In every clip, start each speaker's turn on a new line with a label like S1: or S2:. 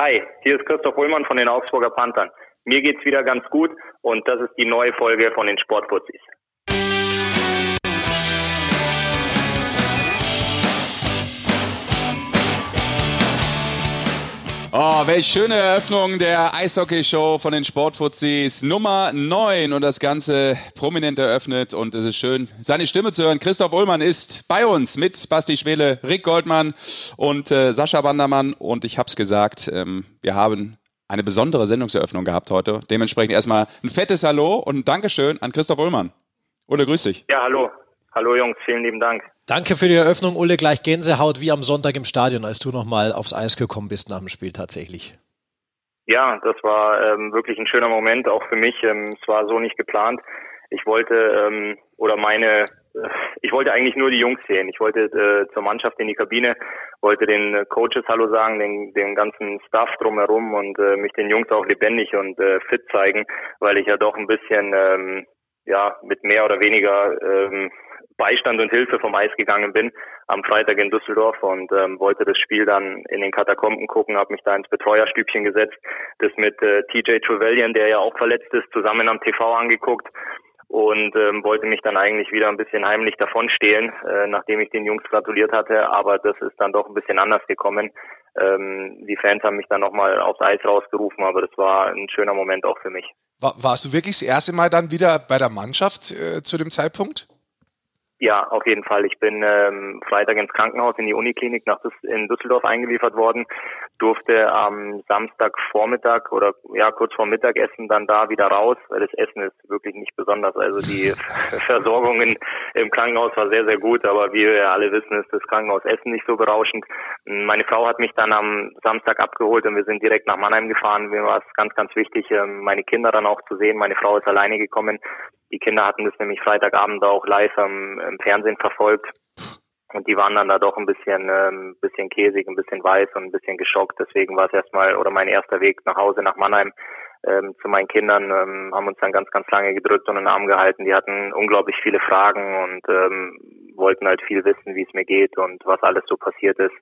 S1: Hi, hier ist Christoph Ullmann von den Augsburger Panthern. Mir geht's wieder ganz gut und das ist die neue Folge von den Sportfuzis.
S2: Oh, welch schöne Eröffnung der Eishockey-Show von den Sportfuzis Nummer 9 und das Ganze prominent eröffnet und es ist schön, seine Stimme zu hören. Christoph Ullmann ist bei uns mit Basti Schwele, Rick Goldmann und äh, Sascha Wandermann und ich hab's gesagt, ähm, wir haben eine besondere Sendungseröffnung gehabt heute. Dementsprechend erstmal ein fettes Hallo und ein Dankeschön an Christoph Ullmann. Ulle, grüß dich.
S1: Ja, hallo. Hallo Jungs, vielen lieben Dank.
S3: Danke für die Eröffnung, Ulle. Gleich Gänsehaut wie am Sonntag im Stadion, als du nochmal aufs Eis gekommen bist nach dem Spiel tatsächlich.
S1: Ja, das war ähm, wirklich ein schöner Moment, auch für mich. Ähm, es war so nicht geplant. Ich wollte ähm, oder meine, äh, ich wollte eigentlich nur die Jungs sehen. Ich wollte äh, zur Mannschaft in die Kabine, wollte den Coaches Hallo sagen, den, den ganzen Staff drumherum und äh, mich den Jungs auch lebendig und äh, fit zeigen, weil ich ja doch ein bisschen ähm, ja mit mehr oder weniger ähm, Beistand und Hilfe vom Eis gegangen bin am Freitag in Düsseldorf und ähm, wollte das Spiel dann in den Katakomben gucken, habe mich da ins Betreuerstübchen gesetzt, das mit äh, TJ Trevelyan, der ja auch verletzt ist, zusammen am TV angeguckt und ähm, wollte mich dann eigentlich wieder ein bisschen heimlich davonstehlen, äh, nachdem ich den Jungs gratuliert hatte, aber das ist dann doch ein bisschen anders gekommen. Ähm, die Fans haben mich dann nochmal aufs Eis rausgerufen, aber das war ein schöner Moment auch für mich.
S4: War, warst du wirklich das erste Mal dann wieder bei der Mannschaft äh, zu dem Zeitpunkt?
S1: Ja, auf jeden Fall. Ich bin ähm, Freitag ins Krankenhaus in die Uniklinik nach Düs in Düsseldorf eingeliefert worden, durfte am Samstagvormittag oder ja kurz vor Mittagessen dann da wieder raus, weil das Essen ist wirklich nicht besonders. Also die Versorgung im Krankenhaus war sehr, sehr gut, aber wie wir alle wissen, ist das Krankenhausessen nicht so berauschend. Meine Frau hat mich dann am Samstag abgeholt und wir sind direkt nach Mannheim gefahren. Mir war es ganz, ganz wichtig, ähm, meine Kinder dann auch zu sehen. Meine Frau ist alleine gekommen. Die Kinder hatten das nämlich Freitagabend auch live am, im Fernsehen verfolgt. Und die waren dann da doch ein bisschen, ähm, bisschen käsig, ein bisschen weiß und ein bisschen geschockt. Deswegen war es erstmal, oder mein erster Weg nach Hause, nach Mannheim, ähm, zu meinen Kindern, ähm, haben uns dann ganz, ganz lange gedrückt und in den Arm gehalten. Die hatten unglaublich viele Fragen und ähm, wollten halt viel wissen, wie es mir geht und was alles so passiert ist.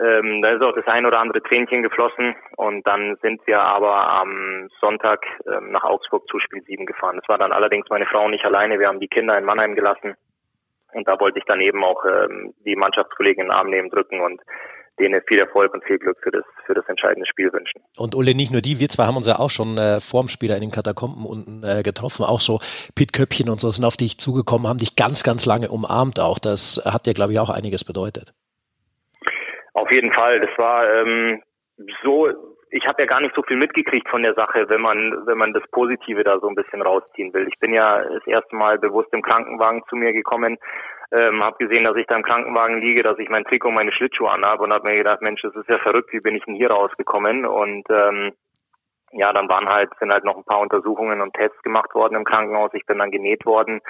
S1: Ähm, da ist auch das ein oder andere Tränchen geflossen und dann sind wir aber am Sonntag ähm, nach Augsburg zu Spiel 7 gefahren. Das war dann allerdings meine Frau nicht alleine. Wir haben die Kinder in Mannheim gelassen und da wollte ich dann eben auch ähm, die Mannschaftskollegen in den Arm nehmen, drücken und denen viel Erfolg und viel Glück für das, für das entscheidende Spiel wünschen.
S3: Und Ulle, nicht nur die, wir zwei haben uns ja auch schon äh, vorm Spieler in den Katakomben unten äh, getroffen, auch so Pit Köppchen und so sind auf dich zugekommen, haben dich ganz, ganz lange umarmt auch. Das hat dir, glaube ich, auch einiges bedeutet.
S1: Auf jeden Fall. Das war ähm, so, ich habe ja gar nicht so viel mitgekriegt von der Sache, wenn man, wenn man das Positive da so ein bisschen rausziehen will. Ich bin ja das erste Mal bewusst im Krankenwagen zu mir gekommen, ähm, habe gesehen, dass ich da im Krankenwagen liege, dass ich mein Trikot und meine Schlittschuhe anhabe und habe mir gedacht, Mensch, das ist ja verrückt, wie bin ich denn hier rausgekommen? Und ähm, ja, dann waren halt, sind halt noch ein paar Untersuchungen und Tests gemacht worden im Krankenhaus. Ich bin dann genäht worden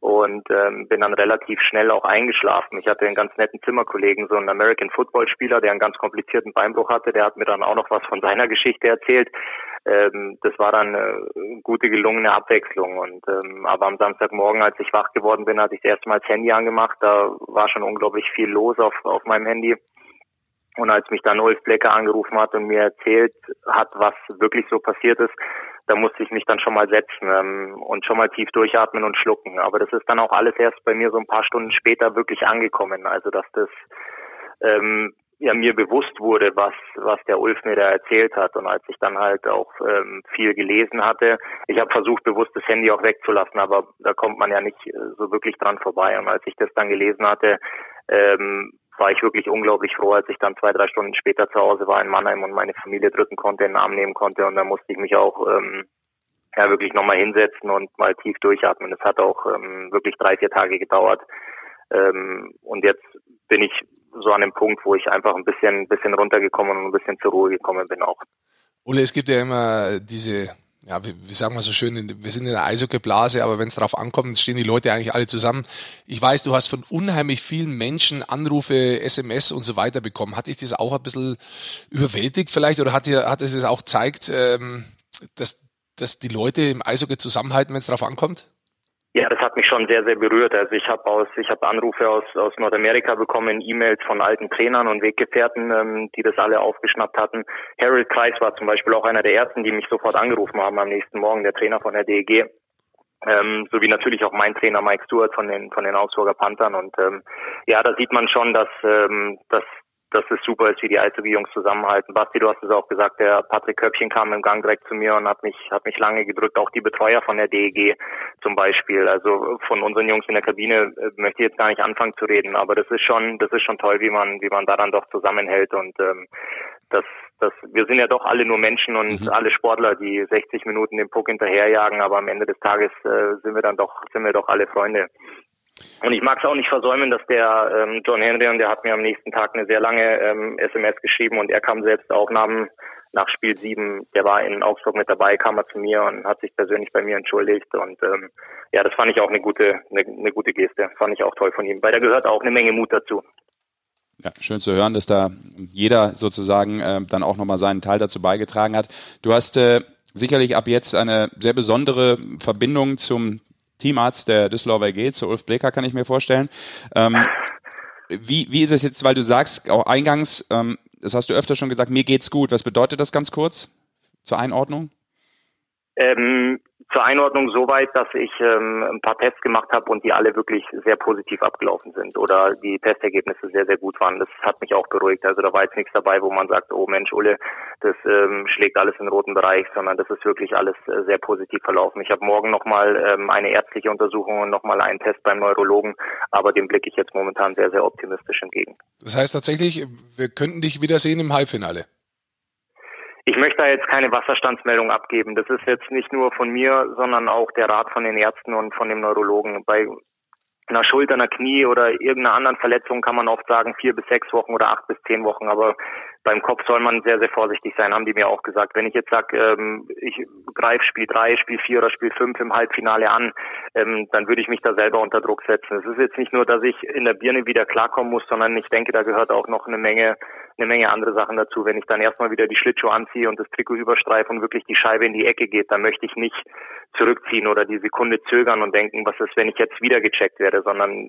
S1: und ähm, bin dann relativ schnell auch eingeschlafen. Ich hatte einen ganz netten Zimmerkollegen, so einen American Football Spieler, der einen ganz komplizierten Beinbruch hatte. Der hat mir dann auch noch was von seiner Geschichte erzählt. Ähm, das war dann eine gute gelungene Abwechslung. Und ähm, aber am Samstagmorgen, als ich wach geworden bin, hatte ich das erste Mal das Handy angemacht. Da war schon unglaublich viel los auf auf meinem Handy. Und als mich dann Ulf Blecker angerufen hat und mir erzählt hat, was wirklich so passiert ist, da musste ich mich dann schon mal setzen ähm, und schon mal tief durchatmen und schlucken. Aber das ist dann auch alles erst bei mir so ein paar Stunden später wirklich angekommen. Also dass das ähm, ja mir bewusst wurde, was was der Ulf mir da erzählt hat und als ich dann halt auch ähm, viel gelesen hatte, ich habe versucht bewusst das Handy auch wegzulassen, aber da kommt man ja nicht äh, so wirklich dran vorbei und als ich das dann gelesen hatte, ähm, war ich wirklich unglaublich froh, als ich dann zwei, drei Stunden später zu Hause war in Mannheim und meine Familie drücken konnte, in den Arm nehmen konnte und dann musste ich mich auch ähm, ja wirklich nochmal hinsetzen und mal tief durchatmen. Das hat auch ähm, wirklich drei, vier Tage gedauert. Ähm, und jetzt bin ich so an dem Punkt, wo ich einfach ein bisschen, bisschen runtergekommen und ein bisschen zur Ruhe gekommen bin auch.
S4: Ole, es gibt ja immer diese ja, wie, wie sagen wir so schön, wir sind in der Eishockeyblase, aber wenn es darauf ankommt, stehen die Leute eigentlich alle zusammen. Ich weiß, du hast von unheimlich vielen Menschen Anrufe, SMS und so weiter bekommen. Hat dich das auch ein bisschen überwältigt vielleicht oder hat dir hat es auch gezeigt, ähm, dass, dass die Leute im Eishockey zusammenhalten, wenn es darauf ankommt?
S1: Ja, das hat mich schon sehr, sehr berührt. Also ich habe aus, ich habe Anrufe aus aus Nordamerika bekommen, E-Mails von alten Trainern und Weggefährten, ähm, die das alle aufgeschnappt hatten. Harold Kreis war zum Beispiel auch einer der ersten, die mich sofort angerufen haben am nächsten Morgen, der Trainer von der DEG. Ähm, sowie natürlich auch mein Trainer Mike Stewart von den von den Augsburger Panthern und ähm, ja, da sieht man schon, dass ähm, dass dass es super ist, wie die Eishockey-Jungs zusammenhalten. Basti, du hast es auch gesagt, der Patrick Köpchen kam im Gang direkt zu mir und hat mich, hat mich lange gedrückt, auch die Betreuer von der DEG zum Beispiel. Also von unseren Jungs in der Kabine äh, möchte ich jetzt gar nicht anfangen zu reden, aber das ist schon, das ist schon toll, wie man, wie man da dann doch zusammenhält und ähm, das, das, wir sind ja doch alle nur Menschen und mhm. alle Sportler, die 60 Minuten den Puck hinterherjagen, aber am Ende des Tages äh, sind wir dann doch, sind wir doch alle Freunde. Und ich mag es auch nicht versäumen, dass der ähm, John Henry, und der hat mir am nächsten Tag eine sehr lange ähm, SMS geschrieben und er kam selbst auch nach, nach Spiel 7, der war in Augsburg mit dabei, kam er zu mir und hat sich persönlich bei mir entschuldigt. Und ähm, ja, das fand ich auch eine gute, eine, eine gute Geste. Fand ich auch toll von ihm, weil da gehört auch eine Menge Mut dazu.
S2: Ja, schön zu hören, dass da jeder sozusagen äh, dann auch nochmal seinen Teil dazu beigetragen hat. Du hast äh, sicherlich ab jetzt eine sehr besondere Verbindung zum Teamarzt der Düsseldorfer AG, zu Ulf Bleker, kann ich mir vorstellen. Ähm, wie, wie ist es jetzt, weil du sagst, auch eingangs, ähm, das hast du öfter schon gesagt, mir geht's gut. Was bedeutet das ganz kurz zur Einordnung?
S1: Ähm, zur Einordnung soweit, dass ich ähm, ein paar Tests gemacht habe und die alle wirklich sehr positiv abgelaufen sind oder die Testergebnisse sehr, sehr gut waren. Das hat mich auch beruhigt. Also da war jetzt nichts dabei, wo man sagt, oh Mensch, Ulle, das ähm, schlägt alles in den roten Bereich, sondern das ist wirklich alles äh, sehr positiv verlaufen. Ich habe morgen nochmal ähm, eine ärztliche Untersuchung und nochmal einen Test beim Neurologen, aber dem blicke ich jetzt momentan sehr, sehr optimistisch entgegen.
S4: Das heißt tatsächlich, wir könnten dich wiedersehen im Halbfinale.
S1: Ich möchte da jetzt keine Wasserstandsmeldung abgeben. Das ist jetzt nicht nur von mir, sondern auch der Rat von den Ärzten und von dem Neurologen. Bei einer Schulter, einer Knie oder irgendeiner anderen Verletzung kann man oft sagen vier bis sechs Wochen oder acht bis zehn Wochen. Aber beim Kopf soll man sehr, sehr vorsichtig sein, haben die mir auch gesagt. Wenn ich jetzt sage, ähm, ich greife Spiel drei, Spiel vier oder Spiel fünf im Halbfinale an, ähm, dann würde ich mich da selber unter Druck setzen. Es ist jetzt nicht nur, dass ich in der Birne wieder klarkommen muss, sondern ich denke, da gehört auch noch eine Menge, eine Menge andere Sachen dazu. Wenn ich dann erstmal wieder die Schlittschuhe anziehe und das Trikot überstreife und wirklich die Scheibe in die Ecke geht, dann möchte ich nicht zurückziehen oder die Sekunde zögern und denken, was ist, wenn ich jetzt wieder gecheckt werde, sondern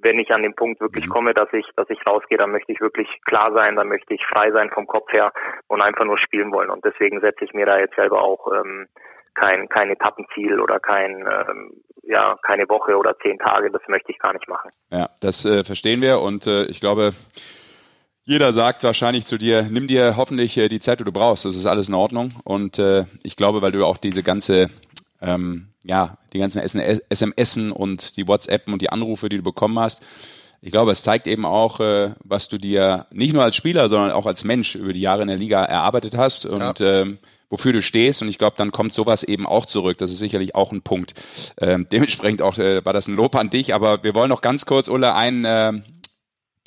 S1: wenn ich an den Punkt wirklich mhm. komme, dass ich, dass ich rausgehe, dann möchte ich wirklich klar sein, dann möchte ich frei sein vom Kopf her und einfach nur spielen wollen. Und deswegen setze ich mir da jetzt selber auch ähm, kein, kein Etappenziel oder kein, ähm, ja, keine Woche oder zehn Tage. Das möchte ich gar nicht machen.
S2: Ja, das äh, verstehen wir und äh, ich glaube, jeder sagt wahrscheinlich zu dir, nimm dir hoffentlich äh, die Zeit, die du brauchst. Das ist alles in Ordnung. Und äh, ich glaube, weil du auch diese ganze, ähm, ja, die ganzen SMS und die WhatsApp und die Anrufe, die du bekommen hast, ich glaube, es zeigt eben auch, äh, was du dir nicht nur als Spieler, sondern auch als Mensch über die Jahre in der Liga erarbeitet hast und ja. ähm, wofür du stehst. Und ich glaube, dann kommt sowas eben auch zurück. Das ist sicherlich auch ein Punkt. Ähm, dementsprechend auch äh, war das ein Lob an dich. Aber wir wollen noch ganz kurz, Ulle, ein, äh,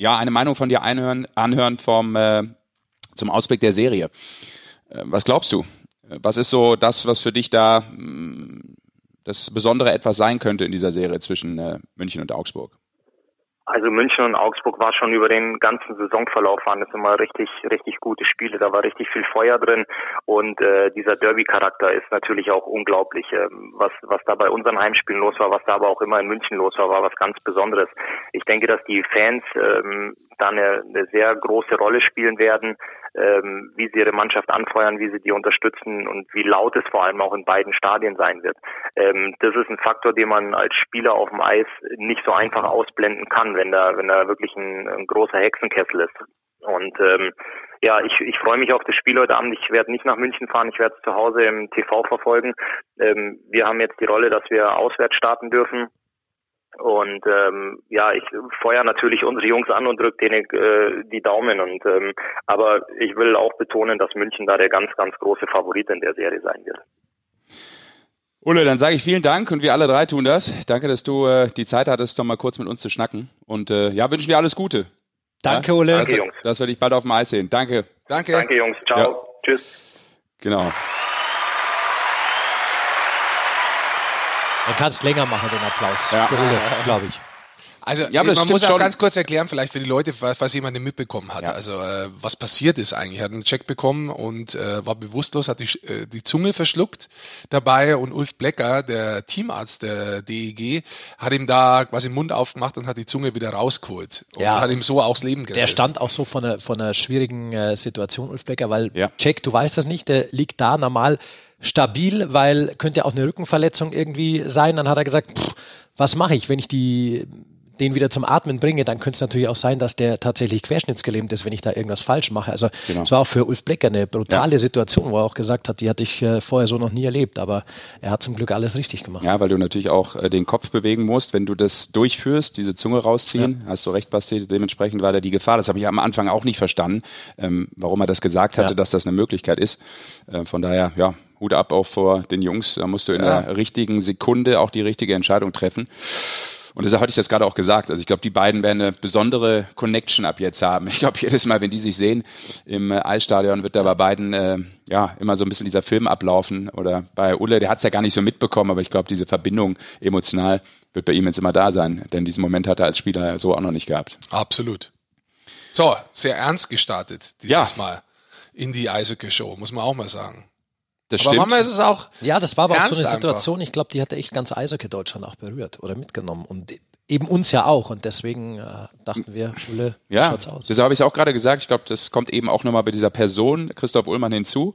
S2: ja, eine Meinung von dir einhören, anhören vom, äh, zum Ausblick der Serie. Äh, was glaubst du? Was ist so das, was für dich da mh, mm, das Besondere etwas sein könnte in dieser Serie zwischen äh, München und Augsburg?
S1: Also München und Augsburg war schon über den ganzen Saisonverlauf waren das immer richtig, richtig gute Spiele. Da war richtig viel Feuer drin und äh, dieser Derby-Charakter ist natürlich auch unglaublich. Ähm, was, was da bei unseren Heimspielen los war, was da aber auch immer in München los war, war was ganz Besonderes. Ich denke, dass die Fans ähm, da eine, eine sehr große Rolle spielen werden ähm, wie sie ihre Mannschaft anfeuern, wie sie die unterstützen und wie laut es vor allem auch in beiden Stadien sein wird. Ähm, das ist ein Faktor, den man als Spieler auf dem Eis nicht so einfach ausblenden kann, wenn da, wenn da wirklich ein, ein großer Hexenkessel ist. Und ähm, ja, ich, ich freue mich auf das Spiel heute Abend. Ich werde nicht nach München fahren, ich werde es zu Hause im TV verfolgen. Ähm, wir haben jetzt die Rolle, dass wir auswärts starten dürfen. Und ähm, ja, ich feuer natürlich unsere Jungs an und drücke denen äh, die Daumen. Und ähm, aber ich will auch betonen, dass München da der ganz, ganz große Favorit in der Serie sein wird.
S2: Ulle, dann sage ich vielen Dank und wir alle drei tun das. Danke, dass du äh, die Zeit hattest, doch mal kurz mit uns zu schnacken. Und äh, ja, wünschen dir alles Gute.
S3: Danke, ja? Ulle.
S2: Danke, Jungs. Dass wir dich bald auf dem Eis sehen. Danke.
S1: Danke. Danke, Jungs. Ciao. Ja. Tschüss.
S2: Genau.
S3: Man kann es länger machen, den Applaus.
S2: Ja.
S3: glaube ich.
S4: Also
S2: Ja,
S4: man muss auch
S2: schon.
S4: ganz kurz erklären, vielleicht für die Leute, falls jemand nicht mitbekommen hat.
S2: Ja.
S4: Also äh, was passiert ist eigentlich. Er hat einen Check bekommen und äh, war bewusstlos, hat die, äh, die Zunge verschluckt dabei und Ulf Blecker, der Teamarzt der DEG, hat ihm da quasi den Mund aufgemacht und hat die Zunge wieder rausgeholt und
S3: Ja.
S4: hat ihm so auch das Leben gerettet.
S3: Der stand auch so von einer, von einer schwierigen äh, Situation, Ulf Becker, weil
S2: Ja.
S3: Jack, du weißt das nicht, der liegt da normal stabil, weil könnte ja auch eine Rückenverletzung irgendwie sein. Dann hat er gesagt, pff, was mache ich, wenn ich die den wieder zum Atmen bringe, dann könnte es natürlich auch sein, dass der tatsächlich querschnittsgelähmt ist, wenn ich da irgendwas falsch mache. Also es
S2: Genau.
S3: war auch für Ulf Blecker eine brutale Situation, wo er auch gesagt hat, die hatte ich äh, vorher so noch nie erlebt, aber er hat zum Glück alles richtig gemacht.
S2: Ja, weil du natürlich auch äh, den Kopf bewegen musst, wenn du das durchführst, diese Zunge rausziehen. Hast du recht, Basti, dementsprechend war da die Gefahr. Das habe ich am Anfang auch nicht verstanden, ähm, warum er das gesagt hatte,
S3: Ja.
S2: dass das eine Möglichkeit ist. Äh, von daher, ja, Hut ab auch vor den Jungs. Da musst du in
S4: Ja.
S2: der richtigen Sekunde auch die richtige Entscheidung treffen. Und deshalb hatte ich das gerade auch gesagt. Also ich glaube, die beiden werden eine besondere Connection ab jetzt haben. Ich glaube, jedes Mal, wenn die sich sehen im äh, Eisstadion, wird da bei beiden äh, ja immer so ein bisschen dieser Film ablaufen. Oder bei Ulle, der hat es ja gar nicht so mitbekommen, aber ich glaube, diese Verbindung emotional wird bei ihm jetzt immer da sein. Denn diesen Moment hat er als Spieler so auch noch nicht gehabt.
S4: Absolut. So, sehr ernst gestartet dieses
S2: Ja.
S4: Mal in die Eishockey-Show, muss man auch mal sagen.
S2: Das
S4: Aber manchmal ist es auch
S3: Ja, das war aber auch so eine
S4: einfach.
S3: Situation, ich glaube, die hatte echt ganz Eishockey Deutschland auch berührt oder mitgenommen und eben uns ja auch und deswegen äh, dachten wir, Ulle,
S2: Ja,
S3: schaut's aus?
S2: deshalb habe ich es auch gerade gesagt. Ich glaube, das kommt eben auch nochmal bei dieser Person, Christoph Ullmann, hinzu.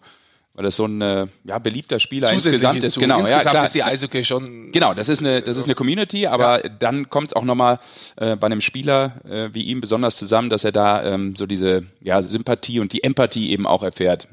S2: Weil das so ein äh, ja, beliebter Spieler
S4: zusätzlich
S2: insgesamt ist. Genau,
S4: Insgesamt
S2: ja, klar.
S4: ist die Eishockey schon
S2: Genau, das ist eine, das ist eine Community, aber dann kommt es auch nochmal äh, bei einem Spieler äh, wie ihm besonders zusammen, dass er da ähm, so diese ja, Sympathie und die Empathie eben auch erfährt.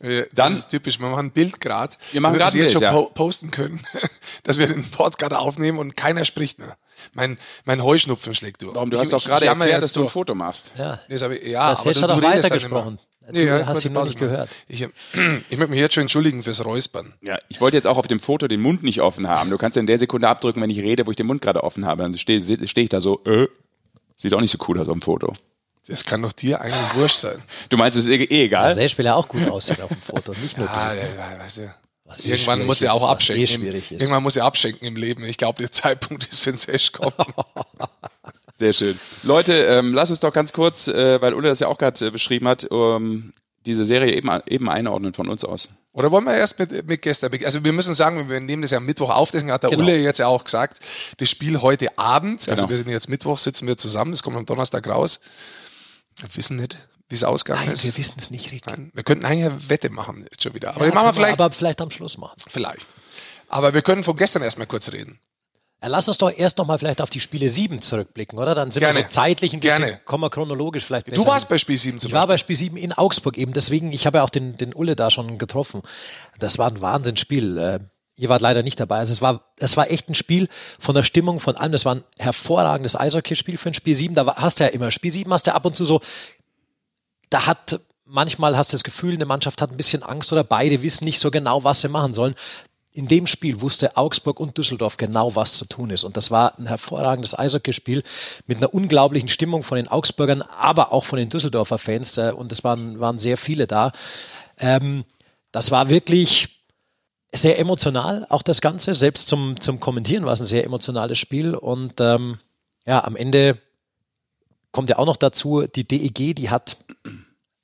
S4: Äh,
S2: Dann-
S4: das ist typisch. Wir machen ein Bild gerade.
S2: Wir machen ein
S4: jetzt schon
S2: ja.
S4: po posten können, dass wir den Pod gerade aufnehmen und keiner spricht mehr. Mein, mein Heuschnupfen schlägt durch.
S2: Warum? Du
S4: Ich-
S2: hast doch gerade erklärt, dass du ein. Foto machst.
S3: ja.
S4: Nee, das ich, ja,
S3: Das
S4: aber du, redest dann
S3: weitergesprochen.
S4: immer.
S3: Du
S4: ja,
S3: hast ihn noch nicht gehört.
S4: Ich, ich möchte mich jetzt schon entschuldigen fürs Räuspern.
S2: Ja, ich wollte jetzt auch auf dem Foto den Mund nicht offen haben. Du kannst ja in der Sekunde abdrücken, wenn ich rede, wo ich den Mund gerade offen habe. Dann stehe steh ich da so, äh, sieht auch nicht so cool aus auf dem Foto.
S4: Das kann doch dir eigentlich wurscht sein.
S2: Du meinst, es ist eh, egal?
S3: Also der Spieler auch gut aussehen auf dem Foto, nicht nur
S4: Ah,
S3: du.
S4: ja, ja, weißt du.
S3: Was eh
S4: Irgendwann muss er auch abschenken.
S3: Eh
S4: im-
S3: schwierig ist.
S4: Irgendwann muss er abschenken im Leben. Ich glaube, der Zeitpunkt ist für den Sesh kommen.
S2: Sehr schön. Leute, ähm, lass uns doch ganz kurz, äh, weil Ulle das ja auch gerade äh, beschrieben hat, ähm, diese Serie eben, eben einordnen von uns aus.
S4: Oder wollen wir erst mit, mit gestern beginnen? Also wir müssen sagen, wir nehmen das ja am Mittwoch auf, deswegen hat der
S3: Genau.
S4: Ulle jetzt ja auch gesagt, das Spiel heute Abend, also
S2: Genau.
S4: wir sind jetzt Mittwoch, sitzen wir zusammen, das kommt am Donnerstag raus. Wir wissen nicht, wie es ausgegangen
S3: Nein,
S4: ist.
S3: wir wissen es nicht richtig.
S4: Nein, wir könnten eigentlich eine Wette machen jetzt schon wieder. Aber
S3: Ja,
S4: die machen wir vielleicht,
S3: aber vielleicht am Schluss machen.
S4: vielleicht. Aber wir können von gestern erstmal kurz reden.
S3: Ja, lass uns doch erst nochmal vielleicht auf die Spiele 7 zurückblicken, oder? Dann sind wir
S4: Gerne.
S3: so zeitlich ein bisschen,
S4: Gerne.
S3: kommen wir chronologisch vielleicht besser.
S4: Du warst bei Spiel 7 zum
S3: Ich war
S4: Beispiel.
S3: bei Spiel 7 in Augsburg eben, deswegen, ich habe ja auch den, den Ulle da schon getroffen. Das war ein Wahnsinnsspiel. Ihr wart leider nicht dabei. Also es war, es war echt ein Spiel von der Stimmung, von allem. Das war ein hervorragendes Eishockeyspiel für ein Spiel 7. Da hast du ja immer, Spiel 7 hast du ab und zu so, da hat, manchmal hast du das Gefühl, eine Mannschaft hat ein bisschen Angst oder beide wissen nicht so genau, was sie machen sollen. In dem Spiel wusste Augsburg und Düsseldorf genau, was zu tun ist. Und das war ein hervorragendes Eishockeyspiel mit einer unglaublichen Stimmung von den Augsburgern, aber auch von den Düsseldorfer Fans. äh, Und es waren, waren sehr viele da. Ähm, das war wirklich sehr emotional, auch das Ganze. Selbst zum, zum Kommentieren war es ein sehr emotionales Spiel. Und ähm, ja, am Ende kommt ja auch noch dazu, die DEG, die hat,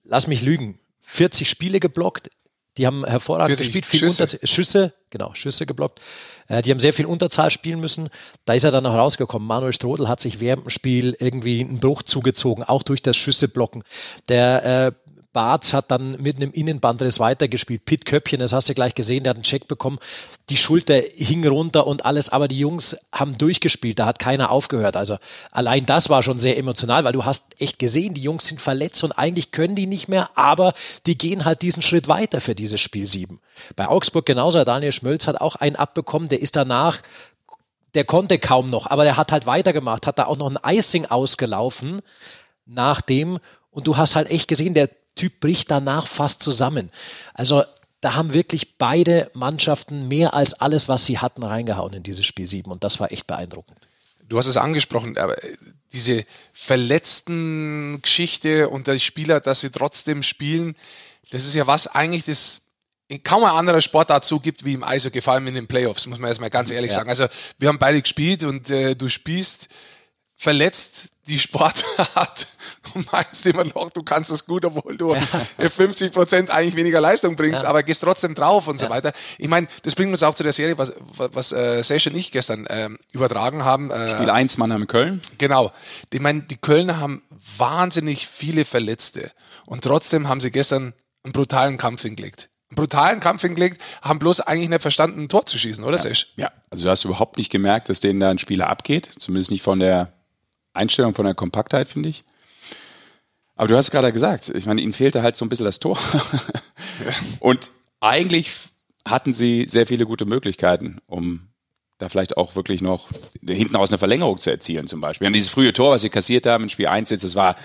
S3: lass mich lügen, 40 Spiele geblockt. Die haben hervorragend
S4: 40
S3: gespielt, viel
S4: Schüsse.
S3: Schüsse, genau, Schüsse geblockt. Äh, die haben sehr viel Unterzahl spielen müssen. Da ist er dann auch rausgekommen. Manuel Strodel hat sich während dem Spiel irgendwie einen Bruch zugezogen, auch durch das Schüsseblocken. Der äh, Barz hat dann mit einem Innenbandriss weitergespielt. Pitt Köppchen, das hast du gleich gesehen, der hat einen Check bekommen. Die Schulter hing runter und alles, aber die Jungs haben durchgespielt, da hat keiner aufgehört. Also allein das war schon sehr emotional, weil du hast echt gesehen, die Jungs sind verletzt und eigentlich können die nicht mehr, aber die gehen halt diesen Schritt weiter für dieses Spiel 7. Bei Augsburg genauso, Daniel Schmölz hat auch einen abbekommen, der ist danach der konnte kaum noch, aber der hat halt weitergemacht, hat da auch noch ein Icing ausgelaufen nach dem und du hast halt echt gesehen, der Typ bricht danach fast zusammen. Also da haben wirklich beide Mannschaften mehr als alles, was sie hatten, reingehauen in dieses Spiel 7 und das war echt beeindruckend.
S4: Du hast es angesprochen, aber diese verletzten Geschichte und die Spieler, dass sie trotzdem spielen, das ist ja was eigentlich das kaum ein anderer Sportart so gibt wie im Eishockey, vor allem in den Playoffs, muss man erstmal ganz ehrlich
S3: Ja.
S4: sagen. Also wir haben beide gespielt und äh, du spielst verletzt die Sportart und meinst immer noch, du kannst es gut, obwohl du ja. 50 Prozent eigentlich weniger Leistung bringst, ja. aber gehst trotzdem drauf und ja. so weiter. Ich meine, das bringt uns auch zu der Serie, was, was äh, Sesh und ich gestern ähm, übertragen haben.
S2: Äh, Spiel 1 Mannheim Köln.
S4: Genau. Ich meine, die Kölner haben wahnsinnig viele Verletzte und trotzdem haben sie gestern einen brutalen Kampf hingelegt einen brutalen Kampf hingelegt, haben bloß eigentlich nicht verstanden, ein Tor zu schießen, oder
S2: ja.
S4: Sesh?
S2: Ja, also du hast überhaupt nicht gemerkt, dass denen da ein Spieler abgeht, zumindest nicht von der Einstellung, von der Kompaktheit, finde ich. Aber du hast gerade gesagt, ich meine, ihnen fehlte halt so ein bisschen das Tor. Und eigentlich hatten sie sehr viele gute Möglichkeiten, um da vielleicht auch wirklich noch hinten aus eine Verlängerung zu erzielen, zum Beispiel. Und dieses frühe Tor, was sie kassiert haben in Spiel 1 jetzt, das war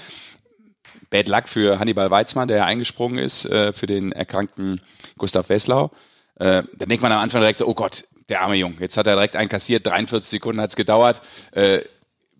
S2: Bad Luck für Hannibal Weizmann, der ja eingesprungen ist äh, für den erkrankten Gustav Wesslau. Äh, da denkt man am Anfang direkt so, oh Gott, der arme Junge, jetzt hat er direkt einen kassiert, 43 Sekunden hat es gedauert, äh,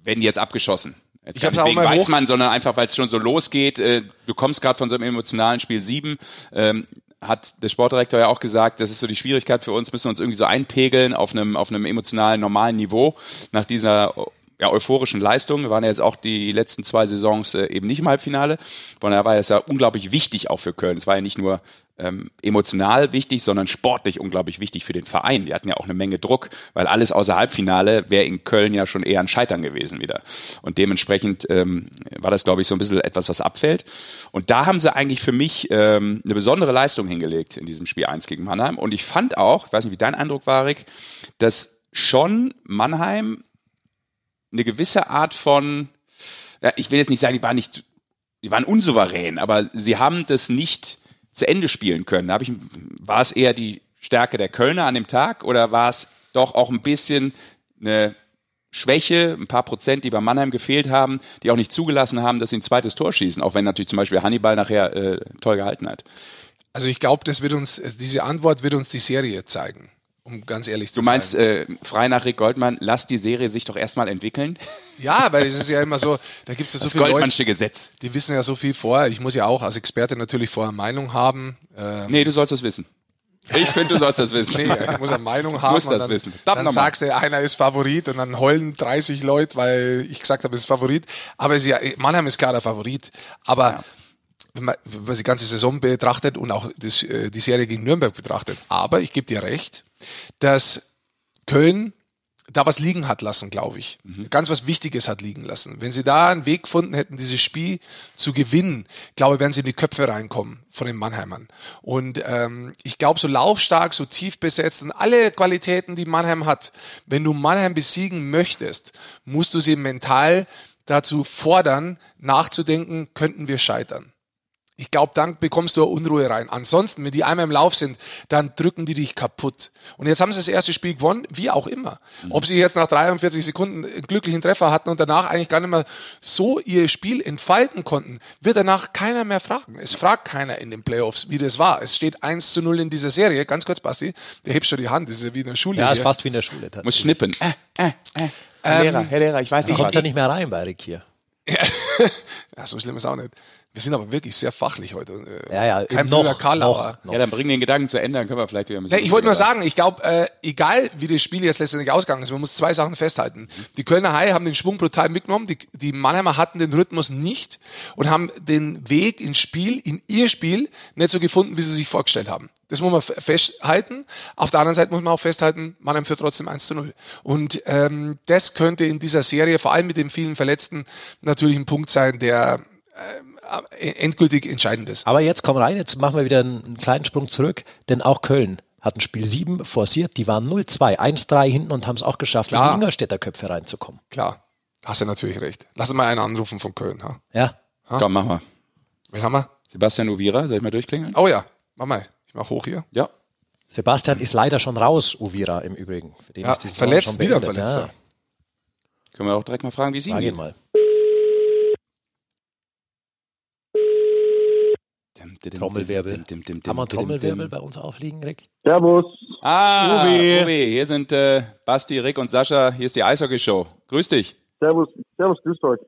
S2: werden die jetzt abgeschossen. Jetzt ich nicht wegen Weizmann, sondern einfach, weil es schon so losgeht. Äh, du kommst gerade von so einem emotionalen Spiel 7. Ähm, hat der Sportdirektor ja auch gesagt, das ist so die Schwierigkeit für uns, müssen uns irgendwie so einpegeln auf einem, auf einem emotionalen, normalen Niveau nach dieser ja, euphorischen Leistung. Wir waren ja jetzt auch die letzten zwei Saisons äh, eben nicht im Halbfinale. Von daher war es ja unglaublich wichtig auch für Köln. Es war ja nicht nur ähm, emotional wichtig, sondern sportlich unglaublich wichtig für den Verein. Die hatten ja auch eine Menge Druck, weil alles außer Halbfinale wäre in Köln ja schon eher ein Scheitern gewesen wieder. Und dementsprechend ähm, war das, glaube ich, so ein bisschen etwas, was abfällt. Und da haben sie eigentlich für mich ähm, eine besondere Leistung hingelegt in diesem Spiel 1 gegen Mannheim. Und ich fand auch, ich weiß nicht, wie dein Eindruck war, Rick, dass schon Mannheim eine gewisse Art von, ja, ich will jetzt nicht sagen, die waren nicht, die waren unsouverän, aber sie haben das nicht zu Ende spielen können. Ich, war es eher die Stärke der Kölner an dem Tag oder war es doch auch ein bisschen eine Schwäche, ein paar Prozent, die bei Mannheim gefehlt haben, die auch nicht zugelassen haben, dass sie ein zweites Tor schießen, auch wenn natürlich zum Beispiel Hannibal nachher äh, toll gehalten hat.
S4: Also ich glaube, das wird uns, diese Antwort wird uns die Serie zeigen um ganz ehrlich zu
S2: sein. Du meinst, äh, frei nach Rick Goldmann, lass die Serie sich doch erstmal entwickeln?
S4: Ja, weil es ist ja immer so, da gibt es ja so das viele
S2: Goldmannsche Leute, Gesetz.
S4: die wissen ja so viel vorher. Ich muss ja auch als Experte natürlich vorher Meinung haben.
S2: Ähm, nee, du sollst das wissen. Ich finde, du sollst das wissen.
S4: Nee, ich muss eine Meinung haben. Du
S2: musst das dann, wissen.
S4: Dann, dann sagst du, einer ist Favorit und dann heulen 30 Leute, weil ich gesagt habe, es ist Favorit. Aber es ist ja, Mannheim ist klar der Favorit. Aber ja wenn man, wenn man die ganze Saison betrachtet und auch das, äh, die Serie gegen Nürnberg betrachtet. Aber ich gebe dir recht, dass Köln da was liegen hat lassen, glaube ich. Mhm. Ganz was Wichtiges hat liegen lassen. Wenn sie da einen Weg gefunden hätten, dieses Spiel zu gewinnen, glaube ich, werden sie in die Köpfe reinkommen von den Mannheimern. Und ähm, ich glaube, so laufstark, so tief besetzt und alle Qualitäten, die Mannheim hat, wenn du Mannheim besiegen möchtest, musst du sie mental dazu fordern, nachzudenken, könnten wir scheitern. Ich glaube, dann bekommst du Unruhe rein. Ansonsten, wenn die einmal im Lauf sind, dann drücken die dich kaputt. Und jetzt haben sie das erste Spiel gewonnen, wie auch immer. Mhm. Ob sie jetzt nach 43 Sekunden einen glücklichen Treffer hatten und danach eigentlich gar nicht mehr so ihr Spiel entfalten konnten, wird danach keiner mehr fragen. Es fragt keiner in den Playoffs, wie das war. Es steht 1 zu 0 in dieser Serie. Ganz kurz, Basti, der hebt schon die Hand. Das ist ja wie in der Schule.
S3: Ja,
S4: ist
S3: fast wie in der Schule.
S2: Muss schnippen. Äh, äh, äh. Herr Lehrer, Herr Lehrer, ich weiß nicht.
S3: Du kommst ja nicht mehr rein bei Rick hier.
S4: ja, so schlimm ist auch nicht. Wir sind aber wirklich sehr fachlich heute.
S3: Äh, ja, ja,
S4: kein noch, Karlauer.
S2: Noch, Ja, dann bringen den Gedanken zu Ende, dann können wir vielleicht wieder ein
S4: bisschen. Nee, ich wollte nur sagen, ich glaube, äh, egal wie das Spiel jetzt letztendlich ausgegangen ist, man muss zwei Sachen festhalten. Die Kölner Haie haben den Schwung brutal mitgenommen, die, die Mannheimer hatten den Rhythmus nicht und haben den Weg ins Spiel, in ihr Spiel, nicht so gefunden, wie sie sich vorgestellt haben. Das muss man festhalten. Auf der anderen Seite muss man auch festhalten, Mannheim führt trotzdem 1 zu 0. Und ähm, das könnte in dieser Serie, vor allem mit den vielen Verletzten, natürlich ein Punkt sein, der äh, endgültig entscheidend ist.
S3: Aber jetzt komm rein, jetzt machen wir wieder einen kleinen Sprung zurück, denn auch Köln hat ein Spiel 7 forciert, die waren 0-2, 1-3 hinten und haben es auch geschafft, Klar. in Ingolstädter Köpfe reinzukommen.
S4: Klar, hast du natürlich recht. Lass uns mal einen anrufen von Köln. Ha?
S3: Ja.
S2: Ha? Komm, mach mal.
S4: Wen haben wir?
S2: Sebastian Uvira, soll ich mal durchklingeln?
S4: Oh ja, mach mal. Ich mach hoch hier.
S2: Ja.
S3: Sebastian ist leider schon raus, Uvira im Übrigen.
S4: ja, verletzt, wieder verletzt. Ja.
S2: Können wir auch direkt mal fragen, wie es ihm geht.
S3: mal. Trommelwirbel. Haben wir einen Trommelwirbel bei uns aufliegen, Rick?
S5: Servus.
S2: Ah, Uwe. Uwe. Hier sind äh, Basti, Rick und Sascha. Hier ist die Eishockey-Show. Grüß dich.
S5: Servus, servus, grüß euch.